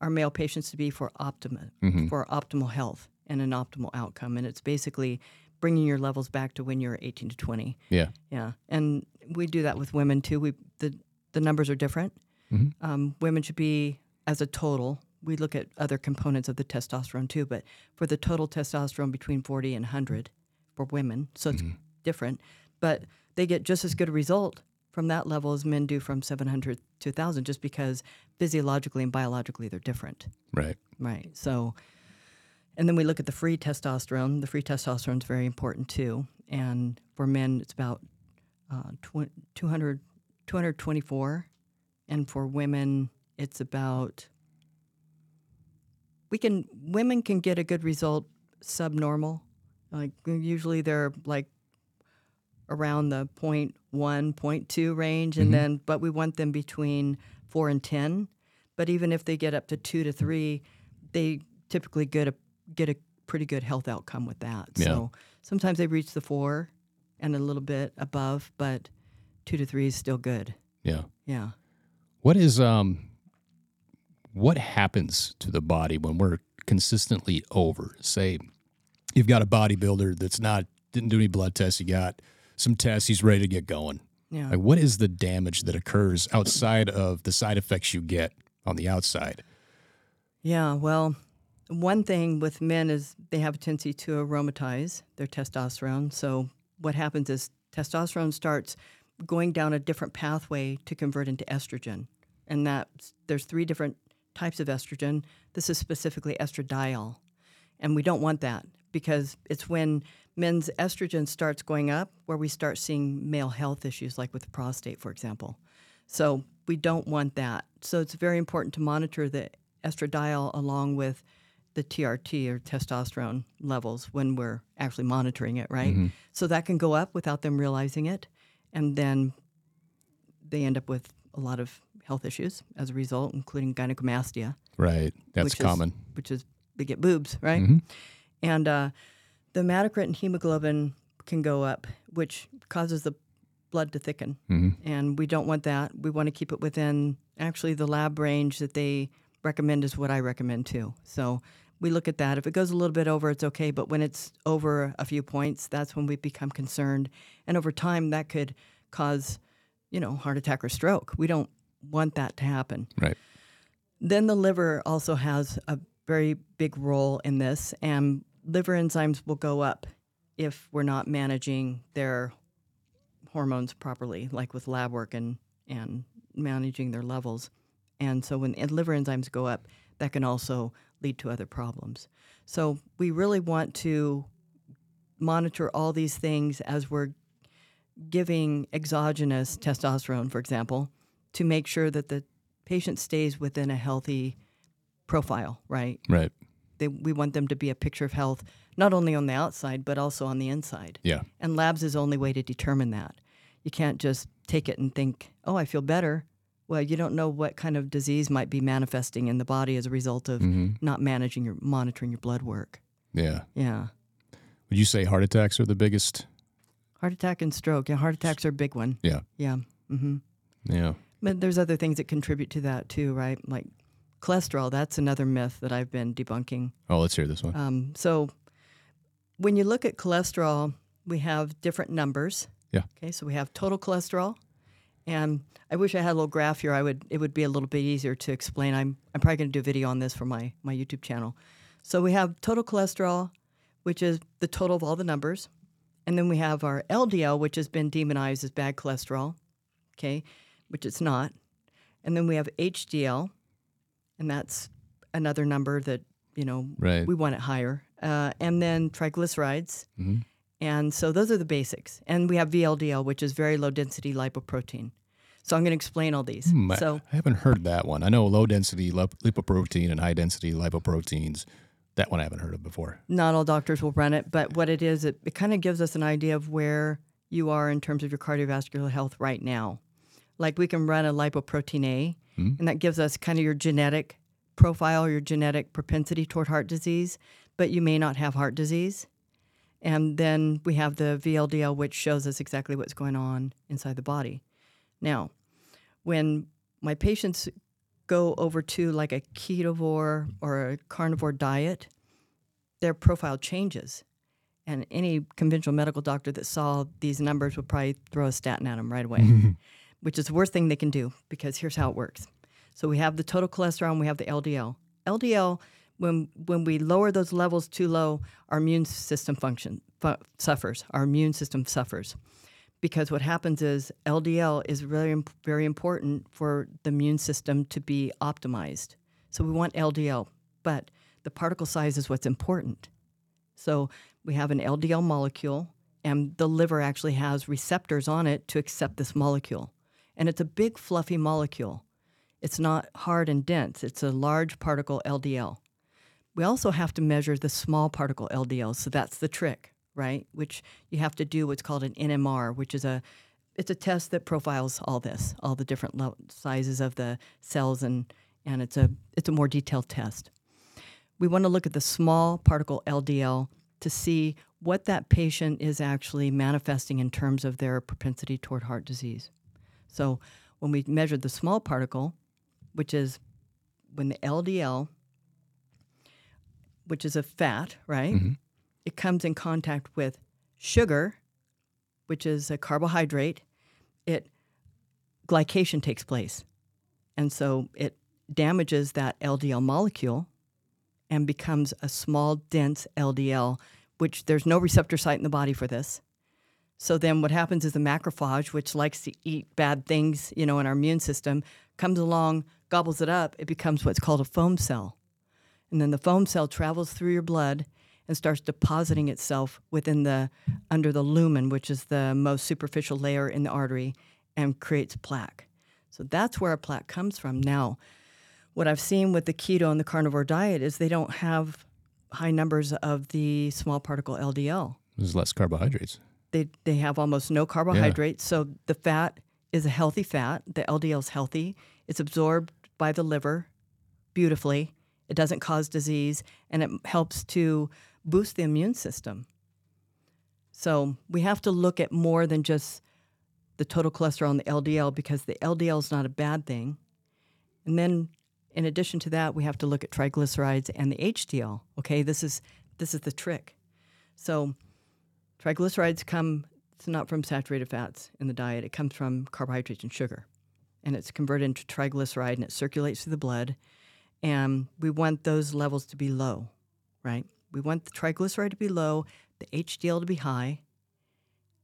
our male patients to be for optimum, Mhm. for optimal health and an optimal outcome. And it's basically bringing your levels back to when you're 18 to 20. yeah. Yeah, and we do that with women too. We the the numbers are different. Mhm. Um, women should be as a total. We look at other components of the testosterone too, but for the total testosterone between 40 and 100 for women, so it's different. But they get just as good a result from that level as men do from 700 to 1,000, just because physiologically and biologically they're different. Right. Right. So, and then we look at the free testosterone. The free testosterone is very important too. And for men, it's about uh, tw- 200, 224. And for women, it's about, we can, women can get a good result subnormal. Like usually they're like around the 0.1, 0.2 range. And mm-hmm. then, but we want them between four and 10. But even if they get up to two to three, they typically get a get a pretty good health outcome with that. Yeah. So sometimes they reach the four and a little bit above, but two to three is still good. Yeah. Yeah. What is um what happens to the body when we're consistently over? Say you've got a bodybuilder that's not didn't do any blood tests, you got some tests, he's ready to get going. Yeah. Like what is the damage that occurs outside of the side effects you get on the outside? Yeah, well, one thing with men is they have a tendency to aromatize their testosterone. So what happens is testosterone starts going down a different pathway to convert into estrogen. And that there's three different types of estrogen. This is specifically estradiol. And we don't want that because it's when men's estrogen starts going up where we start seeing male health issues like with the prostate, for example. So we don't want that. So it's very important to monitor the estradiol along with the TRT or testosterone levels when we're actually monitoring it, right? Mm-hmm. So that can go up without them realizing it. And then they end up with a lot of health issues as a result, including gynecomastia, Right. That's which common. Is, which is they get boobs, right? Mhm. And uh, the hematocrit and hemoglobin can go up, which causes the blood to thicken. Mhm. And we don't want that. We want to keep it within actually the lab range that they recommend is what I recommend too. So we look at that. If it goes a little bit over, it's okay. But when it's over a few points, that's when we become concerned. And over time, that could cause, you know, heart attack or stroke. We don't want that to happen. Right. Then the liver also has a very big role in this, and liver enzymes will go up if we're not managing their hormones properly, like with lab work and, and managing their levels. And so when liver enzymes go up, that can also lead to other problems. So we really want to monitor all these things as we're giving exogenous testosterone, for example, to make sure that the patient stays within a healthy profile, right? Right. They, we want them to be a picture of health, not only on the outside, but also on the inside. Yeah. And labs is the only way to determine that. You can't just take it and think, oh, I feel better. Well, you don't know what kind of disease might be manifesting in the body as a result of not managing your monitoring your blood work. Yeah. Yeah. Would you say heart attacks are the biggest? Heart attack and stroke. Yeah, heart attacks are a big one. Yeah. Yeah. hmm Yeah. But there's other things that contribute to that too, right? Like cholesterol. That's another myth that I've been debunking. Oh, let's hear this one. Um, so when you look at cholesterol, we have different numbers. Yeah. Okay, so we have total cholesterol, and I wish I had a little graph here. I would it would be a little bit easier to explain. I'm I'm probably going to do a video on this for my my YouTube channel. So we have total cholesterol, which is the total of all the numbers, and then we have our LDL, which has been demonized as bad cholesterol. Okay, which it's not, and then we have HDL, and that's another number that you know Right. we want it higher. Uh, and then triglycerides. Mhm. And so those are the basics. And we have VLDL, which is very low density lipoprotein. So I'm going to explain all these. Hmm, I- so I haven't heard that one. I know low density lip- lipoprotein and high density lipoproteins. That one I haven't heard of before. not all doctors will run it, but what it is, it, it kind of gives us an idea of where you are in terms of your cardiovascular health right now. Like we can run a lipoprotein A, and that gives us kind of your genetic profile, your genetic propensity toward heart disease, but you may not have heart disease. And then we have the VLDL, which shows us exactly what's going on inside the body. Now, when my patients go over to like a ketovore or a carnivore diet, their profile changes. And any conventional medical doctor that saw these numbers would probably throw a statin at them right away, (laughs) which is the worst thing they can do because here's how it works. So we have the total cholesterol and we have the LDL. LDL, when when we lower those levels too low, our immune system function fu- suffers. Our immune system suffers because what happens is LDL is very very important for the immune system to be optimized. So we want LDL, but the particle size is what's important. So we have an LDL molecule, and the liver actually has receptors on it to accept this molecule. And it's a big, fluffy molecule. It's not hard and dense, it's a large particle LDL. We also have to measure the small particle LDL, so that's the trick, right? Which you have to do what's called an NMR, which is a it's a test that profiles all this, all the different lo- sizes of the cells, and and it's a it's a more detailed test we want to look at the small particle LDL to see what that patient is actually manifesting in terms of their propensity toward heart disease. So when we measure the small particle, which is when the LDL, which is a fat, right? Mm-hmm. It comes in contact with sugar, which is a carbohydrate. It glycation takes place. And so it damages that LDL molecule and becomes a small, dense LDL, which there's no receptor site in the body for this. So then what happens is the macrophage, which likes to eat bad things, you know, in our immune system, comes along, gobbles it up, it becomes what's called a foam cell. And then the foam cell travels through your blood and starts depositing itself within the under the lumen, which is the most superficial layer in the artery, and creates plaque. So that's where a plaque comes from. Now, what I've seen with the keto and the carnivore diet is they don't have high numbers of the small particle LDL. There's less carbohydrates. They they have almost no carbohydrates, so the fat is a healthy fat. The LDL is healthy. It's absorbed by the liver beautifully. It doesn't cause disease, and it helps to boost the immune system. So we have to look at more than just the total cholesterol and the LDL because the LDL is not a bad thing. And then in addition to that, we have to look at triglycerides and the HDL. Okay, this is this is the trick. So triglycerides come it's not from saturated fats in the diet. It comes from carbohydrates and sugar. And it's converted into triglyceride and it circulates through the blood. And we want those levels to be low, right? We want the triglyceride to be low, the HDL to be high.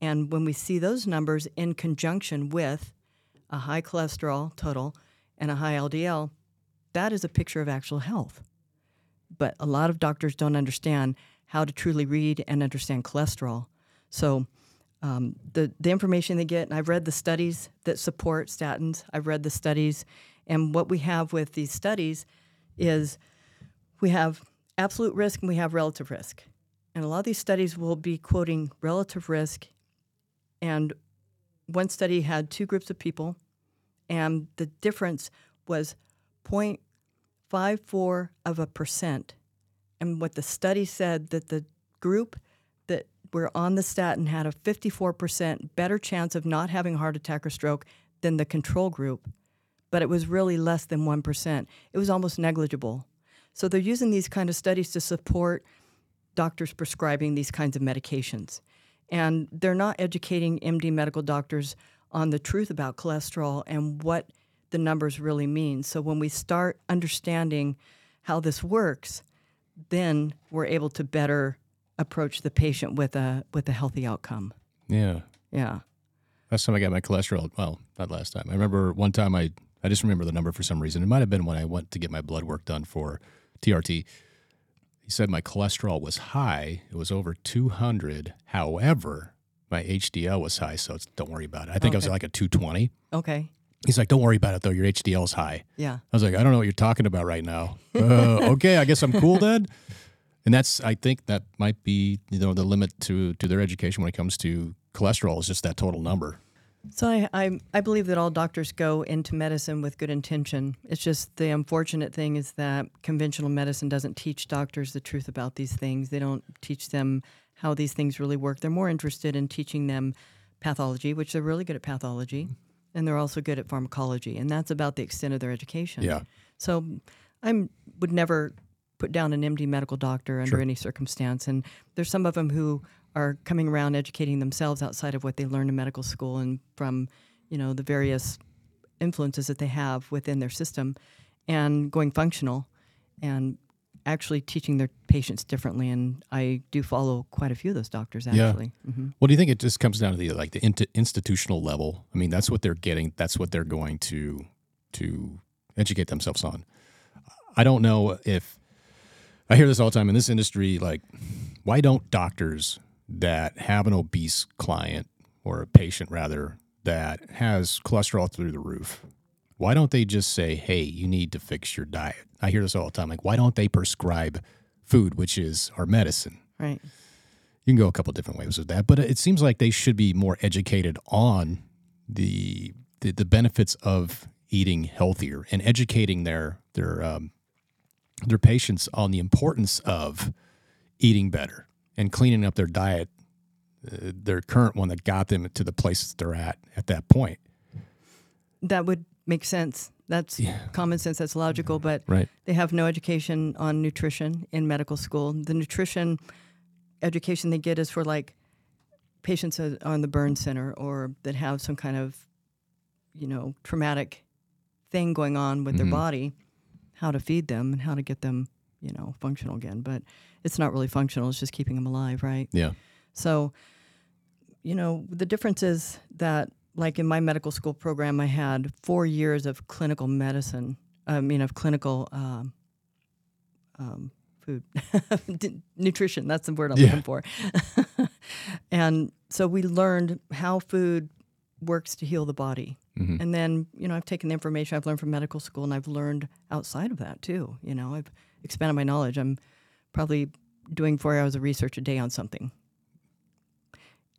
And when we see those numbers in conjunction with a high cholesterol total and a high LDL, that is a picture of actual health. But a lot of doctors don't understand how to truly read and understand cholesterol. So um, the the information they get, and I've read the studies that support statins. I've read the studies, and what we have with these studies is we have absolute risk and we have relative risk. And a lot of these studies will be quoting relative risk. And one study had two groups of people, and the difference was 0.54 of a percent. And what the study said that the group that were on the statin had a 54% better chance of not having a heart attack or stroke than the control group, but it was really less than 1%. It was almost negligible. So they're using these kind of studies to support doctors prescribing these kinds of medications. And they're not educating MD medical doctors on the truth about cholesterol and what the numbers really mean. So when we start understanding how this works, then we're able to better approach the patient with a with a healthy outcome. Yeah. Yeah. Last time I got my cholesterol, well, not last time. I remember one time I, I just remember the number for some reason. It might have been when I went to get my blood work done for TRT. He said my cholesterol was high. It was over 200. However, my HDL was high, so it's, don't worry about it. I think I was like a 220. Okay. He's like, don't worry about it though. Your HDL is high. Yeah. I was like, I don't know what you're talking about right now. (laughs) Uh, okay, I guess I'm cool then. And that's, I think that might be, you know, the limit to to their education when it comes to cholesterol is just that total number. So I, I I believe that all doctors go into medicine with good intention. It's just the unfortunate thing is that conventional medicine doesn't teach doctors the truth about these things. They don't teach them how these things really work. They're more interested in teaching them pathology, which they're really good at pathology, and they're also good at pharmacology, and that's about the extent of their education. Yeah. So I would never put down an MD medical doctor under Sure. any circumstance. And there's some of them who are coming around educating themselves outside of what they learned in medical school and from, you know, the various influences that they have within their system and going functional and actually teaching their patients differently. And I do follow quite a few of those doctors Yeah. actually. hmm Well, do you think it just comes down to the like the int- institutional level? I mean, that's what they're getting. That's what they're going to to educate themselves on. I don't know if I hear this all the time in this industry. Like, why don't doctors that have an obese client or a patient rather that has cholesterol through the roof? Why don't they just say, "Hey, you need to fix your diet"? I hear this all the time. Like, why don't they prescribe food, which is our medicine? Right. you can go a couple different ways with that, but it seems like they should be more educated on the the, the benefits of eating healthier and educating their their um, their patients on the importance of eating better and cleaning up their diet, uh, their current one that got them to the place they're at at that point. That would make sense. That's common sense. That's logical. But Right. they have no education on nutrition in medical school. The nutrition education they get is for like patients on the burn center or that have some kind of, you know, traumatic thing going on with Mhm. their body, how to feed them and how to get them, you know, functional again. But it's not really functional. It's just keeping them alive, right? Yeah. So, you know, the difference is that, like in my medical school program, I had four years of clinical medicine. I mean, of clinical um, um, food, (laughs) nutrition. That's the word I'm Yeah. looking for. (laughs) and so we learned how food works to heal the body. Mhm. And then, you know, I've taken the information I've learned from medical school and I've learned outside of that too. You know, I've expanded my knowledge. I'm probably doing four hours of research a day on something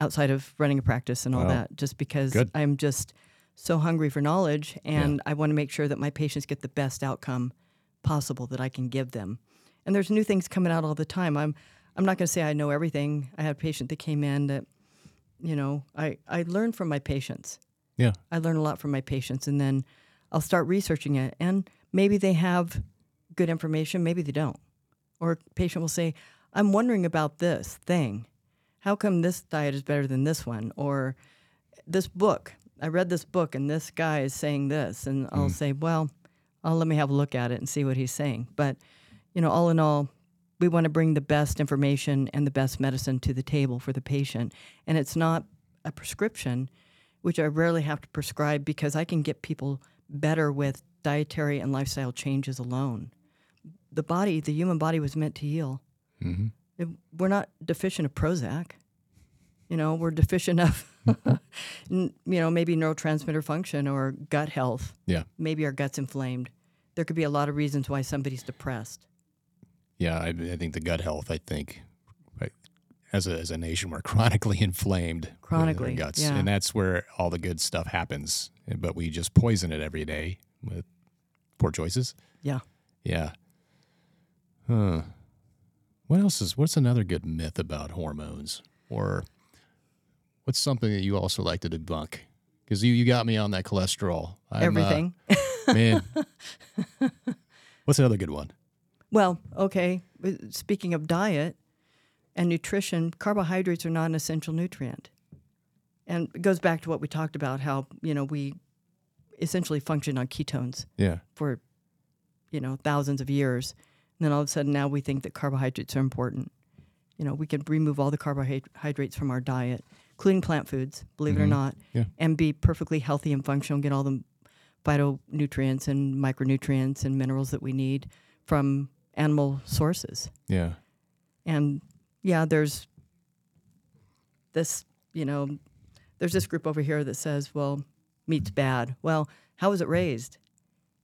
outside of running a practice and all Wow. that, just because Good. I'm just so hungry for knowledge and I want to make sure that my patients get the best outcome possible that I can give them. And there's new things coming out all the time. I'm I'm not going to say I know everything. I had a patient that came in that, you know, I, I learned from my patients. Yeah. I learn a lot from my patients, and then I'll start researching it. And maybe they have good information, maybe they don't. Or a patient will say, I'm wondering about this thing. How come this diet is better than this one? Or this book. I read this book, and this guy is saying this. And I'll mm. say, well, I'll let me have a look at it and see what he's saying. But, you know, all in all, we want to bring the best information and the best medicine to the table for the patient. And it's not a prescription, which I rarely have to prescribe because I can get people better with dietary and lifestyle changes alone. The body, the human body, was meant to heal. hmm If we're not deficient of Prozac. You know, we're deficient of, (laughs) n- you know, maybe neurotransmitter function or gut health. Yeah. Maybe our gut's inflamed. There could be a lot of reasons why somebody's depressed. Yeah, I, I think the gut health. I think, right, as a as a nation, we're (laughs) chronically inflamed. Chronically, guts, yeah. and that's where all the good stuff happens. But we just poison it every day with poor choices. Yeah. Yeah. Huh. What else is? What's another good myth about hormones? Or what's something that you also like to debunk? Because you, you got me on that cholesterol. I'm, uh, Everything. (laughs) man. what's another good one? Well, okay. uh, Speaking of diet and nutrition, carbohydrates are not an essential nutrient. And it goes back to what we talked about how, you know, we essentially function on ketones Yeah. for, you know, thousands of years. And then all of a sudden now we think that carbohydrates are important. You know, we can remove all the carbohydrates from our diet, including plant foods, believe it or Mhm. not, Yeah. and be perfectly healthy and functional, get all the phytonutrients and micronutrients and minerals that we need from animal sources. Yeah. And yeah, there's this, you know, there's this group over here that says, well, meat's bad. Well, how was it raised?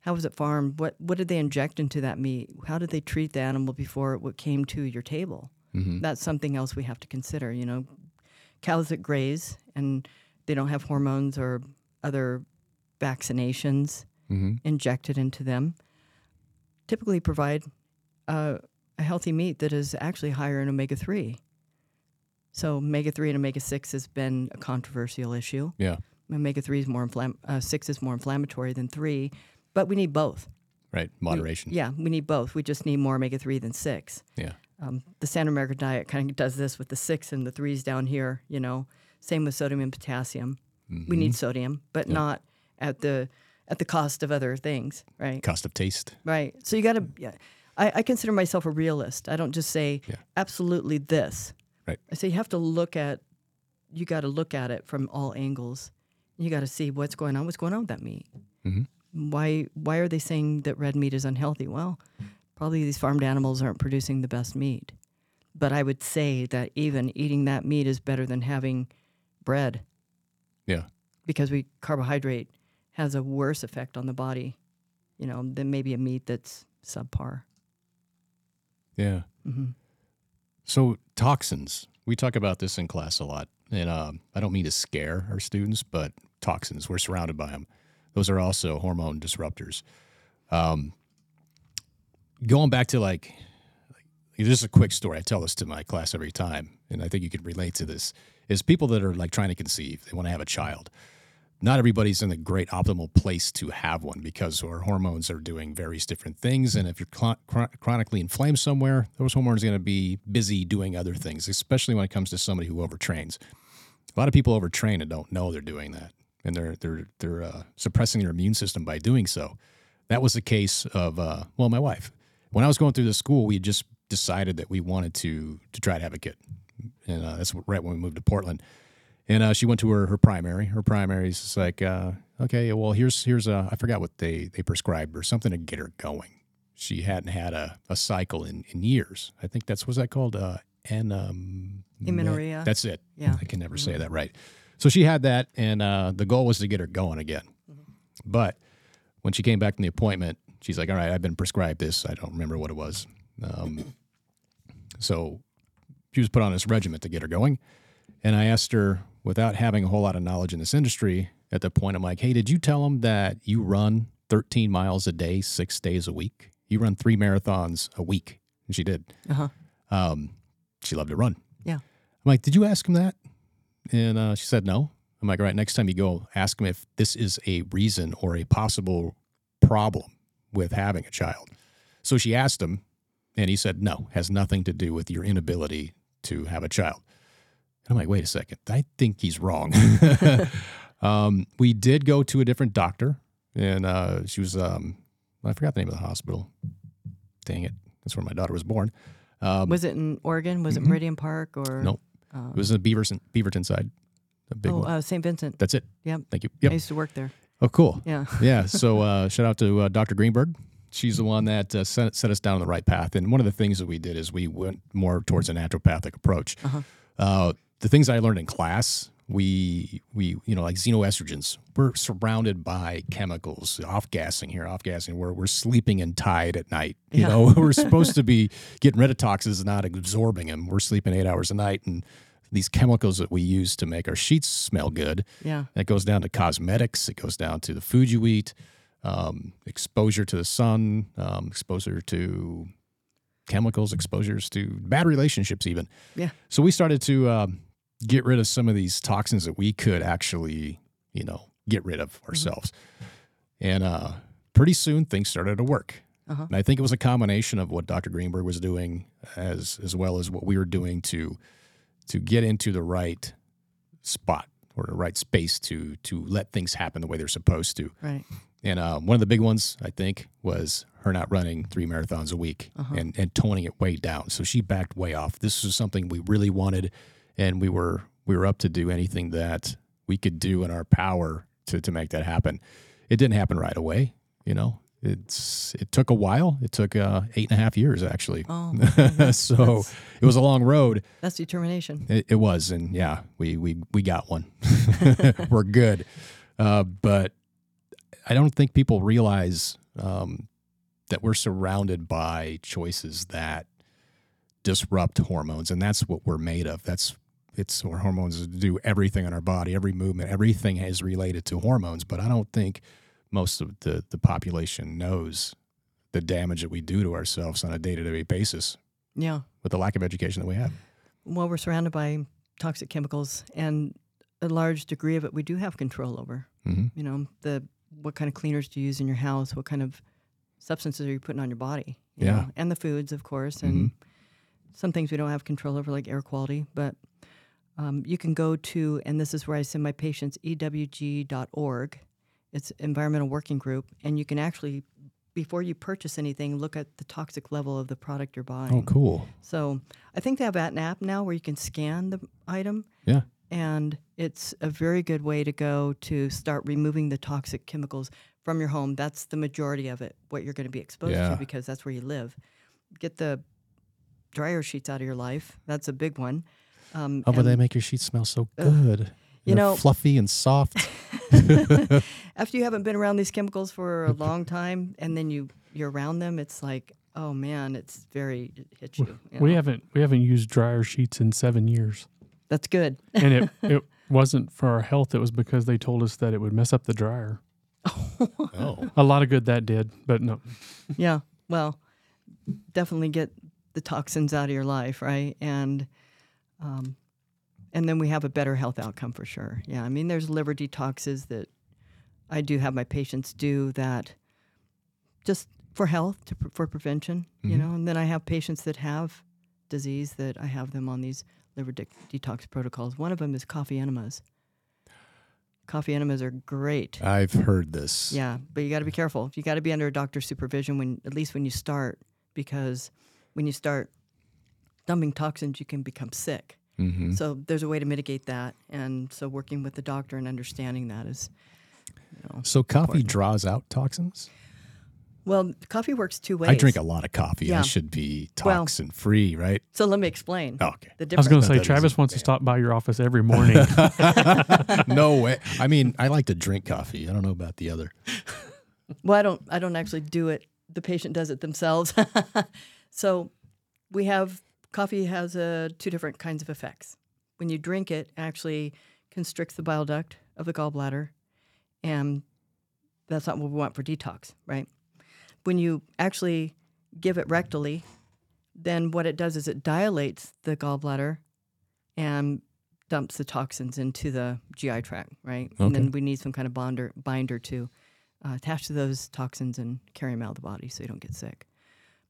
How was it farmed? What what did they inject into that meat? How did they treat the animal before it came to your table? hmm That's something else we have to consider. You know, cows that graze and they don't have hormones or other vaccinations hmm injected into them typically provide uh, a healthy meat that is actually higher in omega 3. So, omega 3 and omega 6 has been a controversial issue. Yeah. Omega 3 is more inflam- uh, 6 is more inflammatory than 3, but we need both. Right. We- Moderation. yeah, we need both. We just need more omega 3 than 6. Yeah. Um, the Standard American diet kind of does this with the 6 and the 3s down here, you know. Same with sodium and potassium. We need sodium, but Mm-hmm. Yeah. not at the at the cost of other things, right? Cost of taste. Right. So you got to. Yeah, I, I consider myself a realist. I don't just say Yeah. absolutely this. Right. I say you have to look at. You got to look at it from all angles. You got to see what's going on. What's going on with that meat? Mhm. Why Why are they saying that red meat is unhealthy? Well, probably these farmed animals aren't producing the best meat. But I would say that even eating that meat is better than having bread Yeah. because we carbohydrate has a worse effect on the body, you know, than maybe a meat that's subpar. Yeah. hmm So toxins. We talk about this in class a lot, and um, I don't mean to scare our students, but toxins. We're surrounded by them. Those are also hormone disruptors. Um, going back to like, like this is a quick story. I tell this to my class every time, and I think you can relate to this. Is people that are like trying to conceive, they want to have a child. Not everybody's in the great optimal place to have one because our hormones are doing various different things. And if you're chron- chronically inflamed somewhere, those hormones are going to be busy doing other things, especially when it comes to somebody who overtrains. A lot of people overtrain and don't know they're doing that, and they're they're they're uh, suppressing their immune system by doing so. That was the case of uh, well, my wife. When I was going through the school, we had just decided that we wanted to to try to have a kid, and uh, that's right when we moved to Portland. And uh, she went to her, her primary. Her primary is just like, uh, okay, well, here's here's a I forgot what they they prescribed or something to get her going. She hadn't had a, a cycle in, in years. I think that's what's that called? Uh, and um, Amenorrhea. That's it. Yeah. I can never say that right. So she had that, and uh, the goal was to get her going again. But when she came back from the appointment, she's like, "All right, I've been prescribed this. I don't remember what it was." Um, so she was put on this regimen to get her going, and I asked her, without having a whole lot of knowledge in this industry, at the point I'm like, "Hey, did you tell them that you run 13 miles a day, six days a week? You run three marathons a week?" And she did. Uh-huh. Um, she loved to run. Yeah. I'm like, did you ask him that? And uh, she said no. I'm like, all right, next time you go, ask him if this is a reason or a possible problem with having a child. So she asked him, and he said, no, has nothing to do with your inability to have a child. And I'm like, wait a second, I think he's wrong. (laughs) um, we did go to a different doctor, and uh, she was, um, I forgot the name of the hospital. Dang it. That's where my daughter was born. Um, Was it in Oregon? Was Mhm. it Meridian Park or? Nope. Uh, It was in Beaverton, Beaverton side, a big oh, one. uh, St. Vincent. That's it. Yep. Thank you. I used to work there. Oh, cool. Yeah. (laughs) yeah. So (laughs) uh, shout out to uh, Dr. Greenberg. She's the one that uh, set, set us down on the right path. And one of the things that we did is we went more towards a naturopathic approach. Uh-huh. Uh, the things I learned in class, we we you know like xenoestrogens. We're surrounded by chemicals, off gassing here, off gassing. We're we're sleeping in tide at night. You Yeah. know, (laughs) we're supposed to be getting rid of toxins, not absorbing them. We're sleeping eight hours a night, and these chemicals that we use to make our sheets smell good Yeah. that goes down to cosmetics. It goes down to the food you eat, um, exposure to the sun, um, exposure to chemicals, exposures to bad relationships, even. Yeah. So we started to um, get rid of some of these toxins that we could actually, you know, get rid of ourselves. And uh, pretty soon things started to work. Uh-huh. And I think it was a combination of what Dr. Greenberg was doing as as well as what we were doing to to get into the right spot or the right space to to let things happen the way they're supposed to. Right. And uh, one of the big ones I think was her not running three marathons a week and and toning it way down. So she backed way off. This was something we really wanted, and we were we were up to do anything that we could do in our power to to make that happen. It didn't happen right away. You know, it's it took a while. It took uh, eight and a half years actually. Oh, (laughs) so it was a long road. that's determination. It, it was, and yeah, we we we got one. (laughs) (laughs) We're good, uh, but I don't think people realize um, that we're surrounded by choices that disrupt hormones, and that's what we're made of. That's it's our hormones do everything in our body, every movement, everything is related to hormones. But I don't think most of the the population knows the damage that we do to ourselves on a day to day basis Yeah. with the lack of education that we have. Well, we're surrounded by toxic chemicals, and a large degree of it we do have control over. hmm You know, the what kind of cleaners do you use in your house? What kind of substances are you putting on your body? you Yeah. know, and the foods, of course, and some things we don't have control over, like air quality. But um, you can go to, and this is where I send my patients, ewg.org. It's environmental working group, and you can actually, before you purchase anything, look at the toxic level of the product you're buying. Oh, cool. So I think they have an app now where you can scan the item, Yeah. and it's a very good way to go to start removing the toxic chemicals from your home. That's the majority of it, what you're going to be exposed Yeah. to because that's where you live. Get the dryer sheets out of your life. That's a big one. Um, Oh, but they make your sheets smell so good. You know- fluffy and soft. (laughs) after you haven't been around these chemicals for a long time, and then you you're around them, it's like, oh man, it's very it hits you. you We know? haven't we haven't used dryer sheets in seven years, That's good. and it (laughs) it wasn't for our health. It was because they told us that it would mess up the dryer. oh, A lot of good that did, but no. Yeah. Well, definitely get the toxins out of your life, right? And um, and then we have a better health outcome for sure. Yeah. I mean, there's liver detoxes that I do have my patients do that just for health, to, for prevention, you Mhm. know. And then I have patients that have disease that I have them on these liver de- detox protocols. One of them is coffee enemas. Coffee enemas are great. I've heard this. Yeah, but you got to be careful. You got to be under a doctor's supervision when, at least when you start, because when you start dumping toxins, you can become sick. Hmm So there's a way to mitigate that, and so working with the doctor and understanding that is, you know, So coffee Important. draws out toxins. well, coffee works two ways. I drink a lot of coffee. I should be Well- toxin free, right? So let me explain Oh, okay. the I was going to say Travis wants to stop by your office every morning. (laughs) (laughs) no way. I mean, I like to drink coffee. I don't know about the other. Well, I don't. I don't actually do it. The patient does it themselves. (laughs) so we have coffee has uh, two different kinds of effects. When you drink it, it actually constricts the bile duct of the gallbladder, and that's not what we want for detox, right? When you actually give it rectally, then what it does is it dilates the gallbladder and dumps the toxins into the GI tract, right? And then we need some kind of bonder binder to uh, attach to those toxins and carry them out of the body so you don't get sick.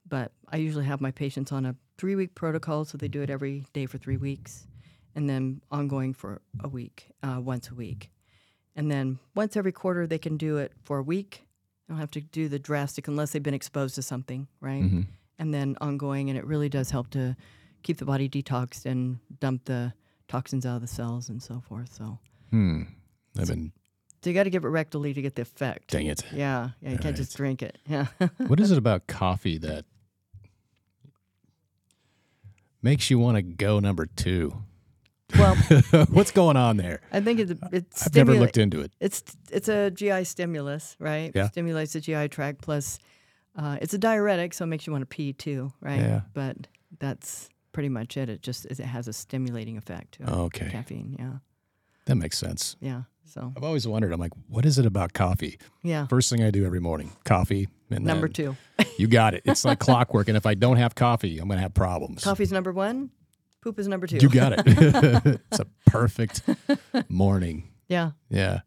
But I usually have my patients on a three week protocol, so they do it every day for three weeks, and then ongoing for a week, uh, once a week. And then once every quarter, they can do it for a week. They don't have to do the drastic unless they've been exposed to something, right? hmm And then ongoing, and it really does help to keep the body detoxed and dump the toxins out of the cells and so forth. So Hmm. I've been So you got to give it rectally to get the effect. Dang it. Yeah, yeah, you can't just drink it. (laughs) Yeah. what is it about coffee that makes you want to go number two? well, (laughs) What's going on there? I think it's it's I've never looked into it. It's it's a GI stimulus, right? Yeah. Stimulates the GI tract. Plus, uh, it's a diuretic, so it makes you want to pee too, right? Yeah. But that's pretty much it. It just it has a stimulating effect. To it. Okay. Caffeine. Yeah. That makes sense. Yeah. So I've always wondered. I'm like, what is it about coffee? yeah. First thing I do every morning, coffee. And Number two. (laughs) You got it. It's like clockwork. And if I don't have coffee, I'm going to have problems. Coffee's number one. Poop is number two. You got it. (laughs) (laughs) it's a perfect morning. Yeah. Yeah.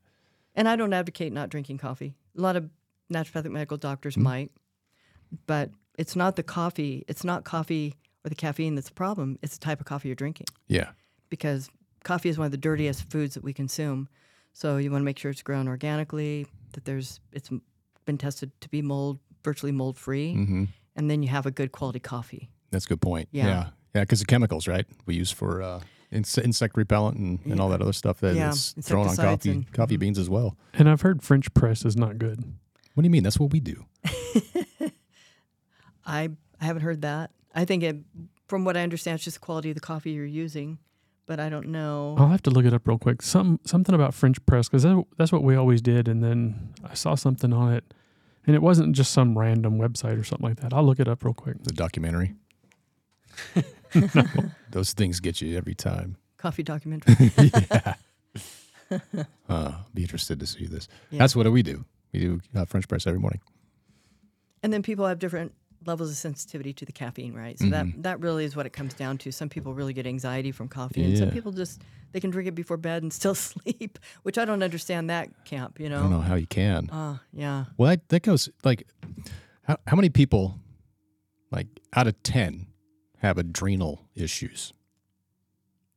And I don't advocate not drinking coffee. A lot of naturopathic medical doctors Mm-hmm. might, but it's not the coffee. It's not coffee or the caffeine that's the problem. It's the type of coffee you're drinking Yeah. because coffee is one of the dirtiest foods that we consume. So you want to make sure it's grown organically, that there's it's been tested to be mold virtually mold free, hmm and then you have a good quality coffee. That's a good point. Yeah. Yeah. Yeah. Because the chemicals, right? We use for uh, inse- insect repellent and, and all that other stuff that Yeah, is thrown on coffee, and- coffee beans as well. And I've heard French press is not good. What do you mean? That's what we do. (laughs) I I haven't heard that. I think it, from what I understand, it's just the quality of the coffee you're using, but I don't know. I'll have to look it up real quick. Some something about French press because that, that's what we always did. And then I saw something on it, and it wasn't just some random website or something like that. I'll look it up real quick. The documentary. (laughs) (laughs) Those things get you every time. Coffee documentary. (laughs) yeah. Uh, be interested to see this. Yeah. That's what do we do. We do uh, French press every morning. And then people have different levels of sensitivity to the caffeine, right? So Mhm. that that really is what it comes down to. Some people really get anxiety from coffee, and some people just they can drink it before bed and (laughs) still sleep, which I don't understand that camp. You know, I don't know? how you can. Uh, yeah. Well, that, that goes like, how, how many people, like out of 10, have adrenal issues?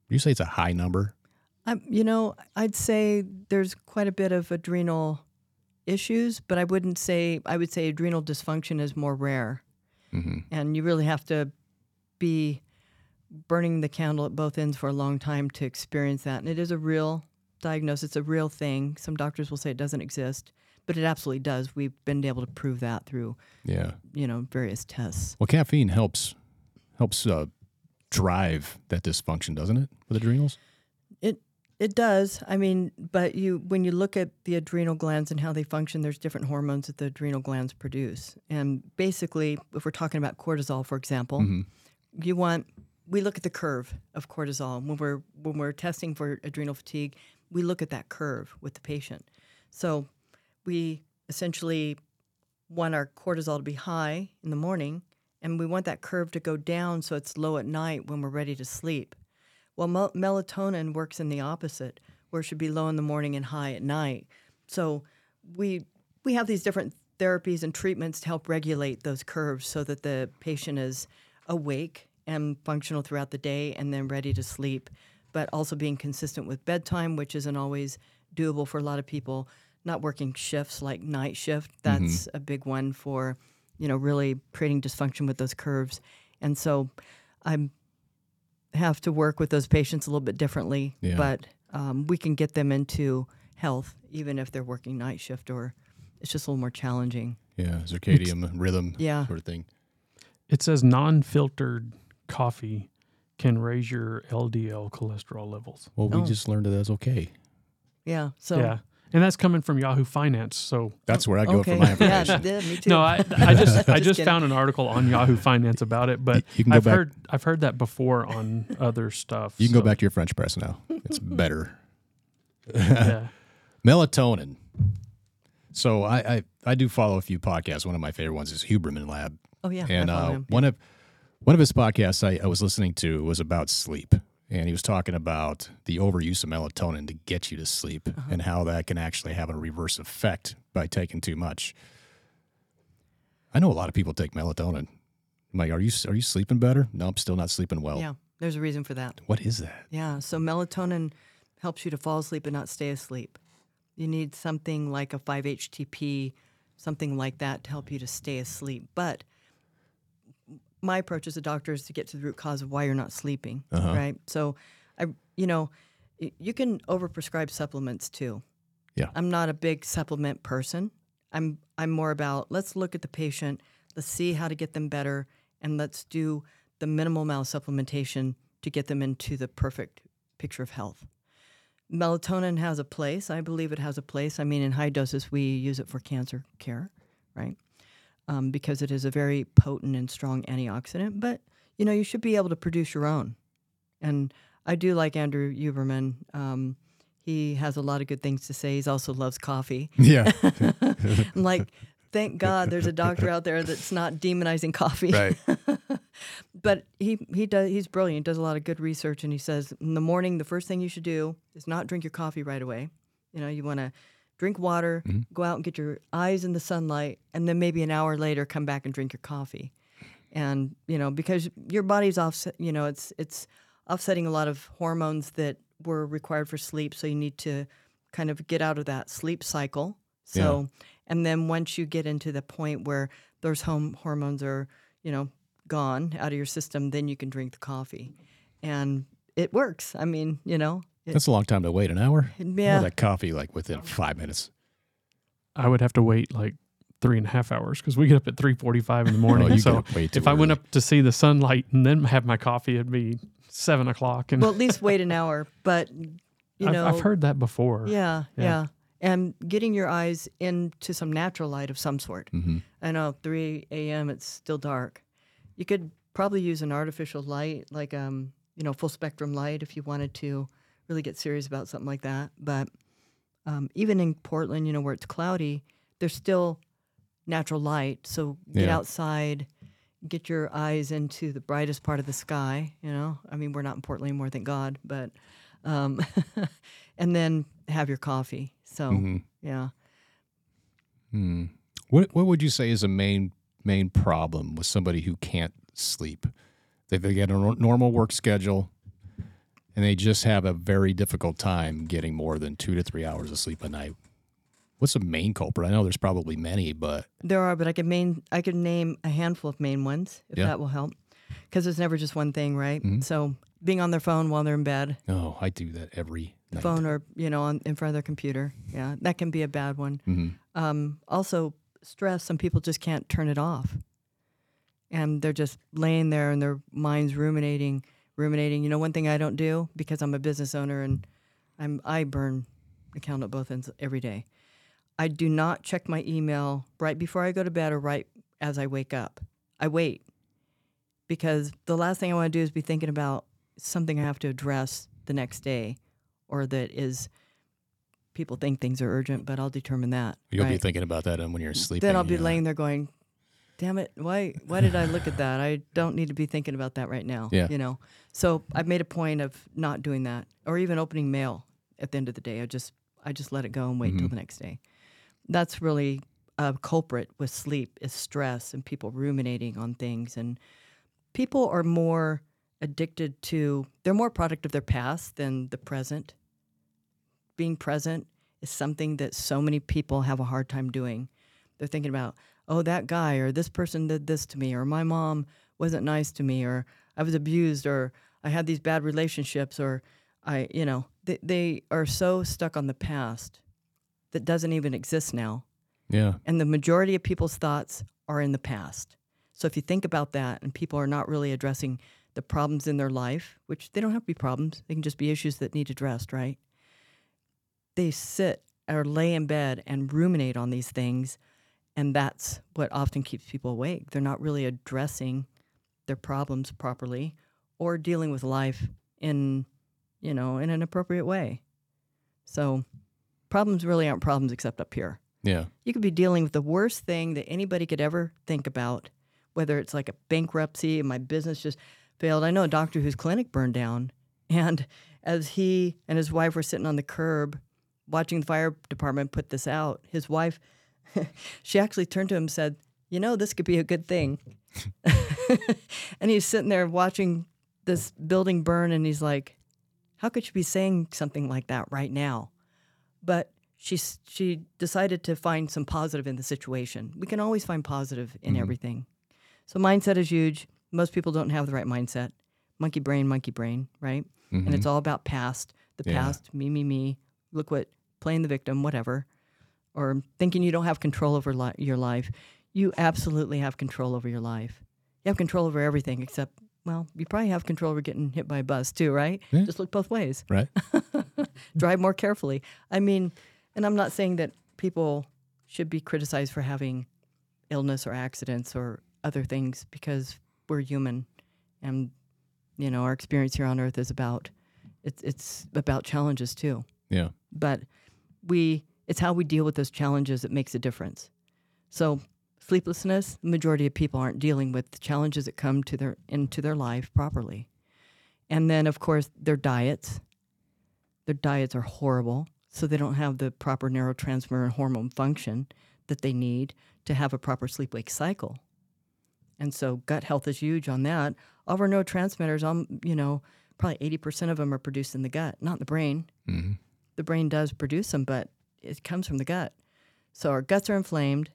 You say it's a high number? Um, you know, I'd say there's quite a bit of adrenal issues, but I wouldn't say I would say adrenal dysfunction is more rare, Mm-hmm. and you really have to be burning the candle at both ends for a long time to experience that. And it is a real diagnosis; it's a real thing. Some doctors will say it doesn't exist, but it absolutely does. We've been able to prove that through Yeah. you know various tests. Well, caffeine helps helps uh, drive that dysfunction, doesn't it, with adrenals? It does. I mean, but you when you look at the adrenal glands and how they function, there's different hormones that the adrenal glands produce. And basically, if we're talking about cortisol, for example, Mhm. you want we look at the curve of cortisol when we're when we're testing for adrenal fatigue. We look at that curve with the patient. So we essentially want our cortisol to be high in the morning, and we want that curve to go down so it's low at night when we're ready to sleep. Well, mel- melatonin works in the opposite, where it should be low in the morning and high at night. So we we have these different therapies and treatments to help regulate those curves so that the patient is awake and functional throughout the day and then ready to sleep, but also being consistent with bedtime, which isn't always doable for a lot of people. Not working shifts like night shift, mm-hmm. that's a big one for, you know, really creating dysfunction with those curves. And so I'm have to work with those patients a little bit differently, Yeah. but um, we can get them into health even if they're working night shift or it's just a little more challenging. Yeah, circadian rhythm Yeah. sort of thing. It says non-filtered coffee can raise your LDL cholesterol levels. Well, we Oh. just learned that that's okay. Yeah. So yeah, and that's coming from Yahoo Finance. So That's where I go okay. for my yeah, information. yeah, me too. no, I, I just (laughs) I Just just kidding. found an article on Yahoo Finance about it, but You- you can go I've back- heard I've heard that before on other stuff. You can go back to your French press now. It's (laughs) better. Yeah. (laughs) Melatonin. So I, I I do follow a few podcasts. One of my favorite ones is Huberman Lab. oh yeah. And uh, him. one of one of his podcasts I, I was listening to was about sleep, and he was talking about the overuse of melatonin to get you to sleep, Uh-huh. and how that can actually have a reverse effect by taking too much. I know a lot of people take melatonin. I'm like, are you are you sleeping better? No, I'm still not sleeping well. yeah, there's a reason for that. What is that? Yeah. So melatonin helps you to fall asleep and not stay asleep. You need something like a 5-HTP, something like that to help you to stay asleep. But my approach as a doctor is to get to the root cause of why you're not sleeping, Uh-huh. right? So I you know, y- you can overprescribe supplements too. Yeah. I'm not a big supplement person. I'm I'm more about let's look at the patient, let's see how to get them better, and let's do the minimal amount of supplementation to get them into the perfect picture of health. Melatonin has a place. I believe it has a place. I mean, in high doses, we use it for cancer care, right? Um, because it is a very potent and strong antioxidant. But you know, you should be able to produce your own. And I do like Andrew Huberman. Um, he has a lot of good things to say. He also loves coffee. Yeah. (laughs) I'm like, thank God there's a doctor out there that's not demonizing coffee. right. (laughs) but he he does he's brilliant. Does a lot of good research, and he says in the morning the first thing you should do is not drink your coffee right away. You know, you want to drink water, mm-hmm. go out and get your eyes in the sunlight, and then maybe an hour later come back and drink your coffee. And you know, because your body's offset, you know, it's it's offsetting a lot of hormones that were required for sleep. So you need to kind of get out of that sleep cycle. So, and then once you get into the point where those home hormones are, you know, gone out of your system, then you can drink the coffee, and it works. I mean, you know, it, That's a long time to wait. An hour? yeah, Or that coffee like within five minutes. I would have to wait like three and a half hours because we get up at three forty-five in the morning. Oh, so get up way too if I went up to see the sunlight and then have my coffee, it'd be seven o'clock. And well, at least wait an hour. But you I've, know, I've heard that before. Yeah, Yeah. yeah, and getting your eyes into some natural light of some sort. hmm I know 3 a.m. it's still dark. You could probably use an artificial light, like um, you know, full spectrum light, if you wanted to really get serious about something like that. But um, even in Portland, you know, where it's cloudy, there's still natural light. So get Yeah. outside, get your eyes into the brightest part of the sky. You know, I mean, we're not in Portland anymore, thank God. But um, (laughs) and then have your coffee. So hmm yeah. Hmm. What What would you say is a main main problem with somebody who can't sleep? They they get a normal work schedule, and they just have a very difficult time getting more than two to three hours of sleep a night. What's the main culprit? I know there's probably many, but There are, but I could main I could name a handful of main ones if Yeah. that will help, because it's never just one thing, right? Mhm. So being on their phone while they're in bed, oh, I do that every night. phone or you know on in front of their computer, yeah, that can be a bad one. hmm Um, also, stress. Some people just can't turn it off, and they're just laying there and their minds ruminating, ruminating. You know, one thing I don't do because I'm a business owner and I'm I burn account at both ends every day. I do not check my email right before I go to bed or right as I wake up. I wait because the last thing I want to do is be thinking about something I have to address the next day or that is people think things are urgent, but I'll determine that. You'll be thinking about that and when you're sleeping. Then I'll be yeah. Uh, laying there going, "Damn it! Why? Why did I look at that? I don't need to be thinking about that right now." Yeah. You know. So I've made a point of not doing that, or even opening mail at the end of the day. I just I just let it go and wait till Mhm. the next day. That's really a culprit with sleep is stress and people ruminating on things and people are more addicted to they're more product of their past than the present being present is something that so many people have a hard time doing they're thinking about oh that guy or this person did this to me or my mom wasn't nice to me or i was abused or i had these bad relationships or i you know they, they are so stuck on the past that doesn't even exist now Yeah. and the majority of people's thoughts are in the past. So if you think about that and people are not really addressing the problems in their life, which they don't have to be problems, they can just be issues that need addressed, right? They sit or lay in bed and ruminate on these things. And that's what often keeps people awake. They're not really addressing their problems properly or dealing with life in, you know, in an appropriate way. So problems really aren't problems except up here Yeah. you could be dealing with the worst thing that anybody could ever think about, whether it's like a bankruptcy and my business just failed. I know a doctor whose clinic burned down, (laughs) and as he and his wife were sitting on the curb watching the fire department put this out, his wife, (laughs) she actually turned to him and said, You know, this could be a good thing. (laughs) and he's sitting there watching this building burn, and he's like, How could you be saying something like that right now? But she she decided to find some positive in the situation. We can always find positive in mm-hmm. everything. So mindset is huge. Most people don't have the right mindset. Monkey brain, monkey brain, right? And it's mm-hmm. all about past. The Yeah. past, me, me, me. Look what playing the victim, whatever, or thinking you don't have control over li- your life. You absolutely have control over your life. You have control over everything except, well, you probably have control over getting hit by a bus too, right? Yeah. Just look both ways. Right. (laughs) Drive more carefully. I mean, and I'm not saying that people should be criticized for having illness or accidents or other things because we're human and you know our experience here on earth is about it's it's about challenges too Yeah. but we it's how we deal with those challenges that makes a difference. So sleeplessness the majority of people aren't dealing with the challenges that come to their into their life properly. And then of course their diets. Their diets are horrible so they don't have the proper neurotransmitter and hormone function that they need to have a proper sleep wake cycle. And so gut health is huge on that. All of our neurotransmitters um you know probably 80% of them are produced in the gut not in the brain. Hmm the brain does produce them, but it comes from the gut. So our guts are inflamed,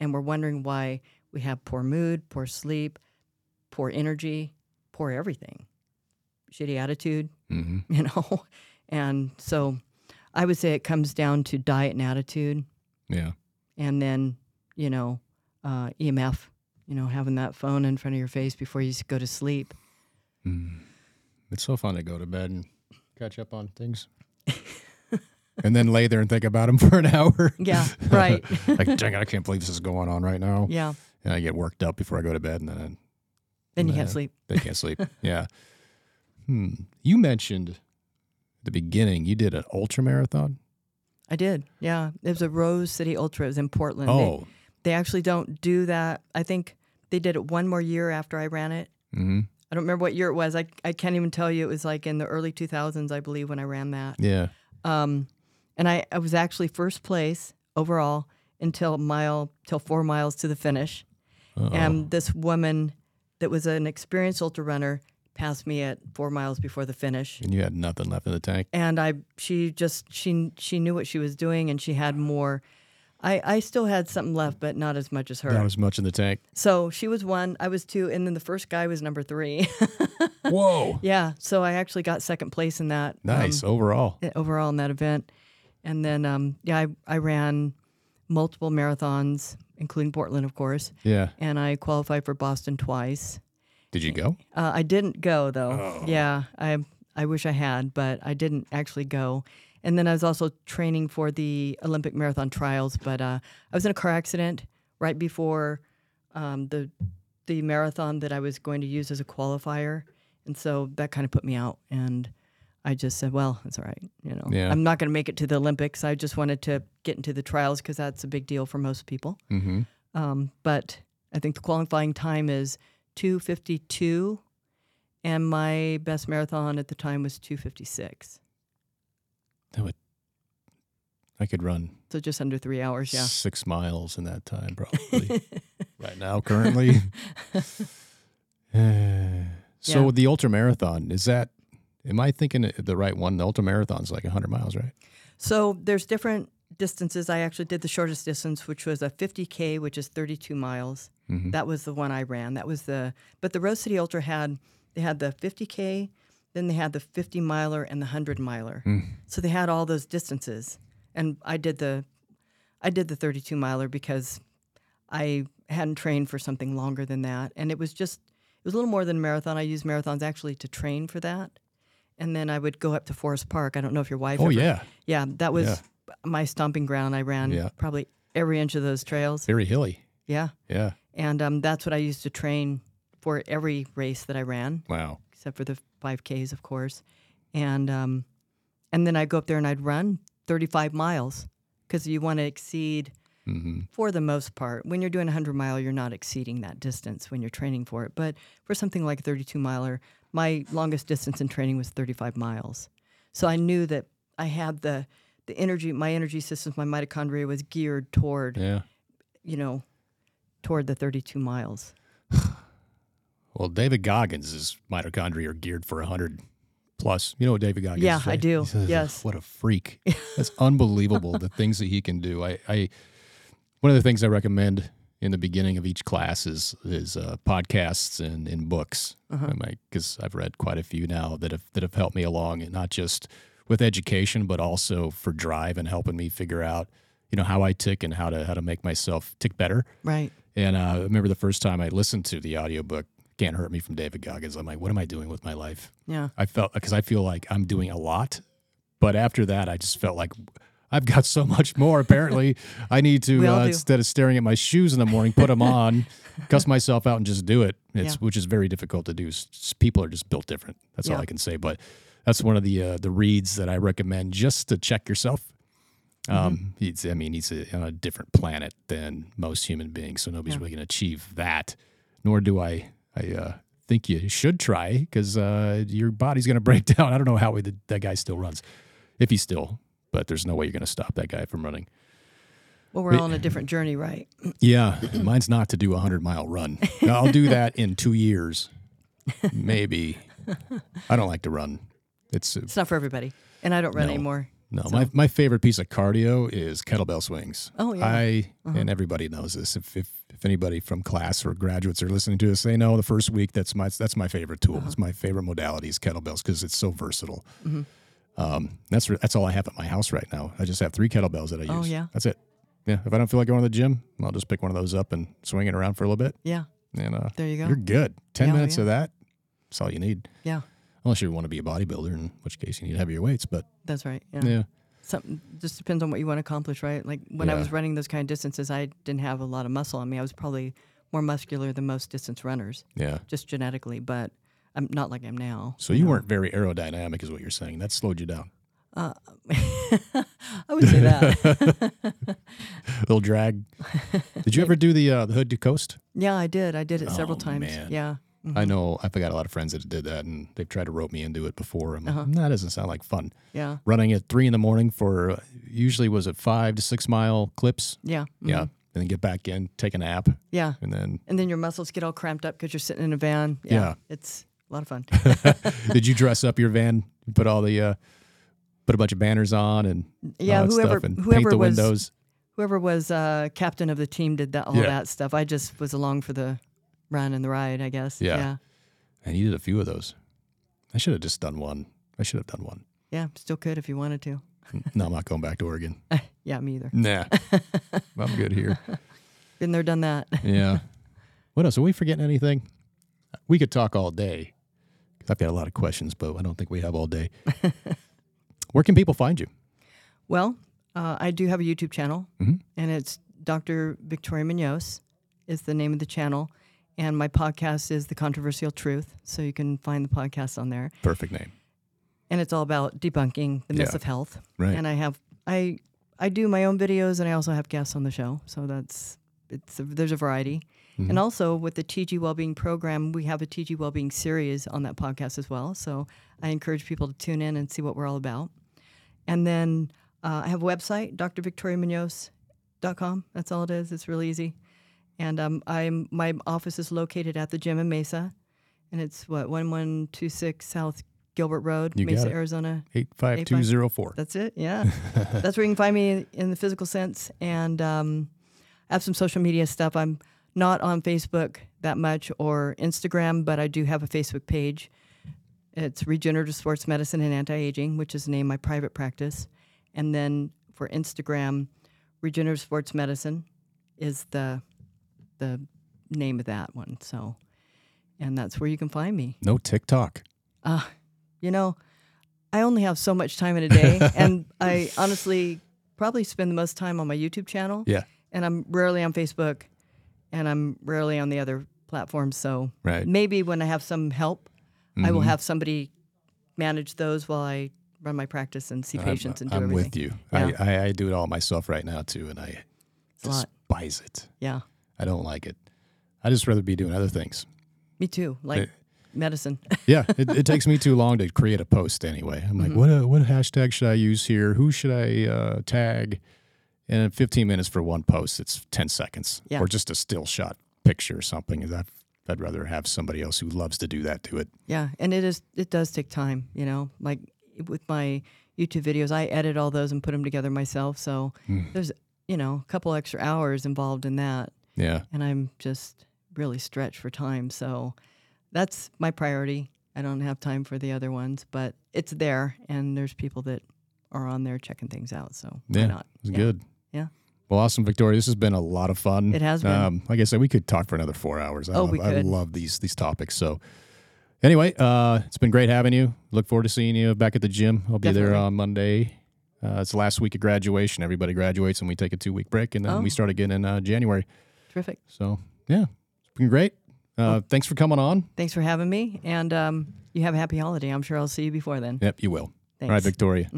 and we're wondering why we have poor mood, poor sleep, poor energy, poor everything, shitty attitude, hmm (laughs) you know. And so I would say it comes down to diet and attitude, Yeah. and then, you know, uh, EMF, you know, having that phone in front of your face before you go to sleep. Mm. It's so fun to go to bed and catch up on things. (laughs) and then lay there and think about them (laughs) for an hour. Yeah, (laughs) right. like, dang, I can't believe this is going on right now. yeah. And I get worked up before I go to bed and then Then you can't sleep. they can't sleep. (laughs) yeah. Hmm. You mentioned at the beginning you did an ultra marathon. I did. Yeah. It was a Rose City Ultra. It was in Portland. They- Oh. They actually don't do that. I think they did it one more year after I ran it. hmm I don't remember what year it was. I, I can't even tell you. It was like in the early 2000s, I believe, when I ran that. Yeah. Um, and I, I was actually first place overall until mile till four miles to the finish. Uh-oh. And this woman that was an experienced ultra runner passed me at four miles before the finish. and you had nothing left in the tank. And I she just she she knew what she was doing and she had more. I, I still had something left, but not as much as her. Not as much in the tank. So she was one, I was two, and then the first guy was number three. (laughs) Whoa. yeah, so I actually got second place in that. Nice um, overall. overall in that event. And then, um, yeah, I, I ran multiple marathons, including Portland, of course, Yeah. and I qualified for Boston twice. Did you go? Uh, I didn't go though. Yeah, I I wish I had, but I didn't actually go. And then I was also training for the Olympic marathon trials, but uh, I was in a car accident right before um, the the marathon that I was going to use as a qualifier, and so that kind of put me out. And I just said, "Well, it's all right. You know, Yeah. I'm not going to make it to the Olympics. I just wanted to get into the trials because that's a big deal for most people." Mm-hmm. Um, but I think the qualifying time is 252, and my best marathon at the time was 256. That would. I could run So just under three hours, yeah. six miles in that time, probably. (laughs) right now, currently. (laughs) (sighs) So Yeah. the ultra marathon is that? Am I thinking the right one? The ultra marathon's like hundred miles, right? So there's different distances. I actually did the shortest distance, which was a 50K, which is 32 miles. Mm-hmm. That was the one I ran. That was the, but the Rose City Ultra had, they had the 50K, then they had the 50 miler and the 100 miler. So they had all those distances. And I did the, I did the 32 miler because I hadn't trained for something longer than that. And it was just, it was a little more than a marathon. I used marathons actually to train for that. And then I would go up to Forest Park. I don't know if your wife. Oh ever- yeah, Yeah, that was Yeah. my stomping ground. I ran Yeah. probably every inch of those trails. very hilly. Yeah. Yeah. And um, that's what I used to train for every race that I ran, Wow. except for the 5Ks, of course. And um, and then I'd go up there and I'd run 35 miles because you want to exceed, Mm-hmm. for the most part, when you're doing a 100 mile, you're not exceeding that distance when you're training for it. But for something like a 32 miler, my longest distance in training was 35 miles. So I knew that I had the the energy, my energy systems, my mitochondria was geared toward, Yeah. you know, toward the 32 miles. (sighs) Well, David Goggins' mitochondria are geared for 100 plus. You know what David Goggins Yeah, is, I right? do. He's a- Yes. What a freak. (laughs) That's unbelievable, the things that he can do. I, I One of the things I recommend in the beginning of each class is, is uh, podcasts and, and books. Uh-huh. Because I've read quite a few now that have, that have helped me along, and not just with education, but also for drive and helping me figure out, you know, how I tick and how to how to make myself tick better. Right. And uh, I remember the first time I listened to the audiobook, Can't Hurt Me from David Goggins. I'm like, what am I doing with my life? Yeah. I felt because I feel like I'm doing a lot, but after that, I just felt like I've got so much more. Apparently, I need to uh, instead of staring at my shoes in the morning, put them (laughs) on, cuss myself out, and just do it. It's Yeah. which is very difficult to do. People are just built different. That's all I can say. But that's one of the uh, the reads that I recommend just to check yourself. Mm-hmm. Um, he's, I mean, he's a, on a different planet than most human beings, so nobody's Yeah. really going to achieve that. Nor do I. I uh, think you should try because uh, your body's going (laughs) to break down. I don't know how the, that guy still runs, if he still. But there's no way you're going to stop that guy from running. Well, we're all on a different journey, right? (clears throat) Yeah, mine's not to do a hundred mile run. I'll do that in two years, maybe. I don't like to run. It's It's not for everybody. And I don't run No. anymore. no. So- My my favorite piece of cardio is kettlebell swings. Oh, yeah. I Uh-huh. and everybody knows this. If if if anybody from class or graduates are listening to this, they know the first week that's my that's my favorite tool. Uh-huh. It's my favorite modality is kettlebells because it's so versatile. Mm-hmm. Um, that's that's all I have at my house right now. I just have three kettlebells that I use. Oh, yeah? that's it. Yeah, if I don't feel like going to the gym, I'll just pick one of those up and swing it around for a little bit, Yeah. and uh, There you go. you're good. Ten Yeah, oh, minutes yeah. of that, that's all you need. Yeah. Unless you want to be a bodybuilder, in which case you need heavier weights. But That's right. Yeah. yeah, Something just depends on what you want to accomplish, right? Like when I was running those kind of distances, I didn't have a lot of muscle on me. I was probably more muscular than most distance runners, yeah. just genetically, but I'm not like I'm now. So you weren't very aerodynamic, is what you're saying. That slowed you down. Uh, (laughs) I would say that. (laughs) little drag. Did you ever do the uh, the hood to coast? yeah, I did. I did it several Oh, times. man. Yeah. Mhm. I know I've got a lot of friends that did that, and they've tried to rope me into it before. I'm Uh-huh. "Nah, that doesn't sound like fun. Yeah. Running at three in the morning for uh, usually was it five to six mile clips. Yeah. Yeah, mhm. and then get back in, take a nap, Yeah. and then And then your muscles get all cramped up because you're sitting in a van. Yeah. Yeah. It's a lot of fun. (laughs) did you dress up your van? Put all the uh, put a bunch of banners on and yeah. Whoever stuff and paint whoever the was windows. whoever was uh, captain of the team did that all Yeah. that stuff. I just was along for the run and the ride, I guess. Yeah. Yeah. And you did a few of those. I should have just done one. I should have done one. Yeah. Still could if you wanted to. (laughs) no, I'm not going back to Oregon. (laughs) Yeah, me either. Nah, I'm good here. Been there, done that. Yeah. What else? Are we forgetting anything? We could talk all day. I've got a lot of questions, but I don't think we have all day. (laughs) Where can people find you? Well, uh, I do have a YouTube channel, Mhm. and it's Dr. Victoria Munoz is the name of the channel, and my podcast is The Controversial Truth. So you can find the podcast on there, Perfect name. and it's all about debunking the myths Yeah. of health. Right. And I have I I do my own videos, and I also have guests on the show. So that's it's a, there's a variety. Mm-hmm. And also with the TG Wellbeing program, we have a TG Wellbeing series on that podcast as well. So I encourage people to tune in and see what we're all about. And then uh, I have a website, drvictoriamunoz.com. That's all it is. It's really easy. And um, I'm my office is located at the gym in Mesa, and it's what one one two six South Gilbert Road, You Mesa. Arizona. 85204. That's it. Yeah, that's where you can find me in, in the physical sense, and um, I have some social media stuff. I'm not on Facebook that much or Instagram, but I do have a Facebook page. It's Regenerative Sports Medicine and Anti Aging, which is the name of my private practice. And then for Instagram, Regenerative Sports Medicine is the the name of that one. So, and that's where you can find me. No TikTok. Uh, you know, I only have so much time in a day, (laughs) and I honestly probably spend the most time on my YouTube channel. Yeah. And I'm rarely on Facebook, and I'm rarely on the other platforms. So Right. maybe when I have some help, I will Mhm. have somebody manage those while I run my practice and see patients I'm, and do I'm everything. with you. Yeah. I, I, I do it all myself right now too, and I It's despise it. Yeah. I don't like it. I just rather be doing other things. Me too. Like It- medicine. (laughs) Yeah, it, it takes me too long to create a post anyway. I'm like, Mm-hmm. what uh, what hashtag should I use here? Who should I uh, tag? And 15 minutes for one post, it's 10 seconds, Yeah. or just a still shot picture or something. That I'd rather have somebody else who loves to do that do it. Yeah, and it is it does take time, you know. Like with my YouTube videos, I edit all those and put them together myself. So Mm. there's you know a couple extra hours involved in that, Yeah, and I'm just really stretched for time. So that's my priority. I don't have time for the other ones, but it's there, and there's people that are on there checking things out. So why Yeah, not? It's Yeah. good. Yeah. Well, awesome, Victoria. This has been a lot of fun. It has been. Um, like I said, we could talk for another four hours. I Oh, love, we I love these these topics. So, anyway, uh, it's been great having you. Look forward to seeing you back at the gym. I'll be there on Monday. Uh, it's the last week of graduation. Everybody graduates, and we take a two week break, and then we Oh. start again in uh, January. Terrific. So, yeah, it's been great. Uh, thanks for coming on. Thanks for having me, and um, you have a happy holiday. I'm sure I'll see you before then. Yep, you will. Thanks. All right, Victoria.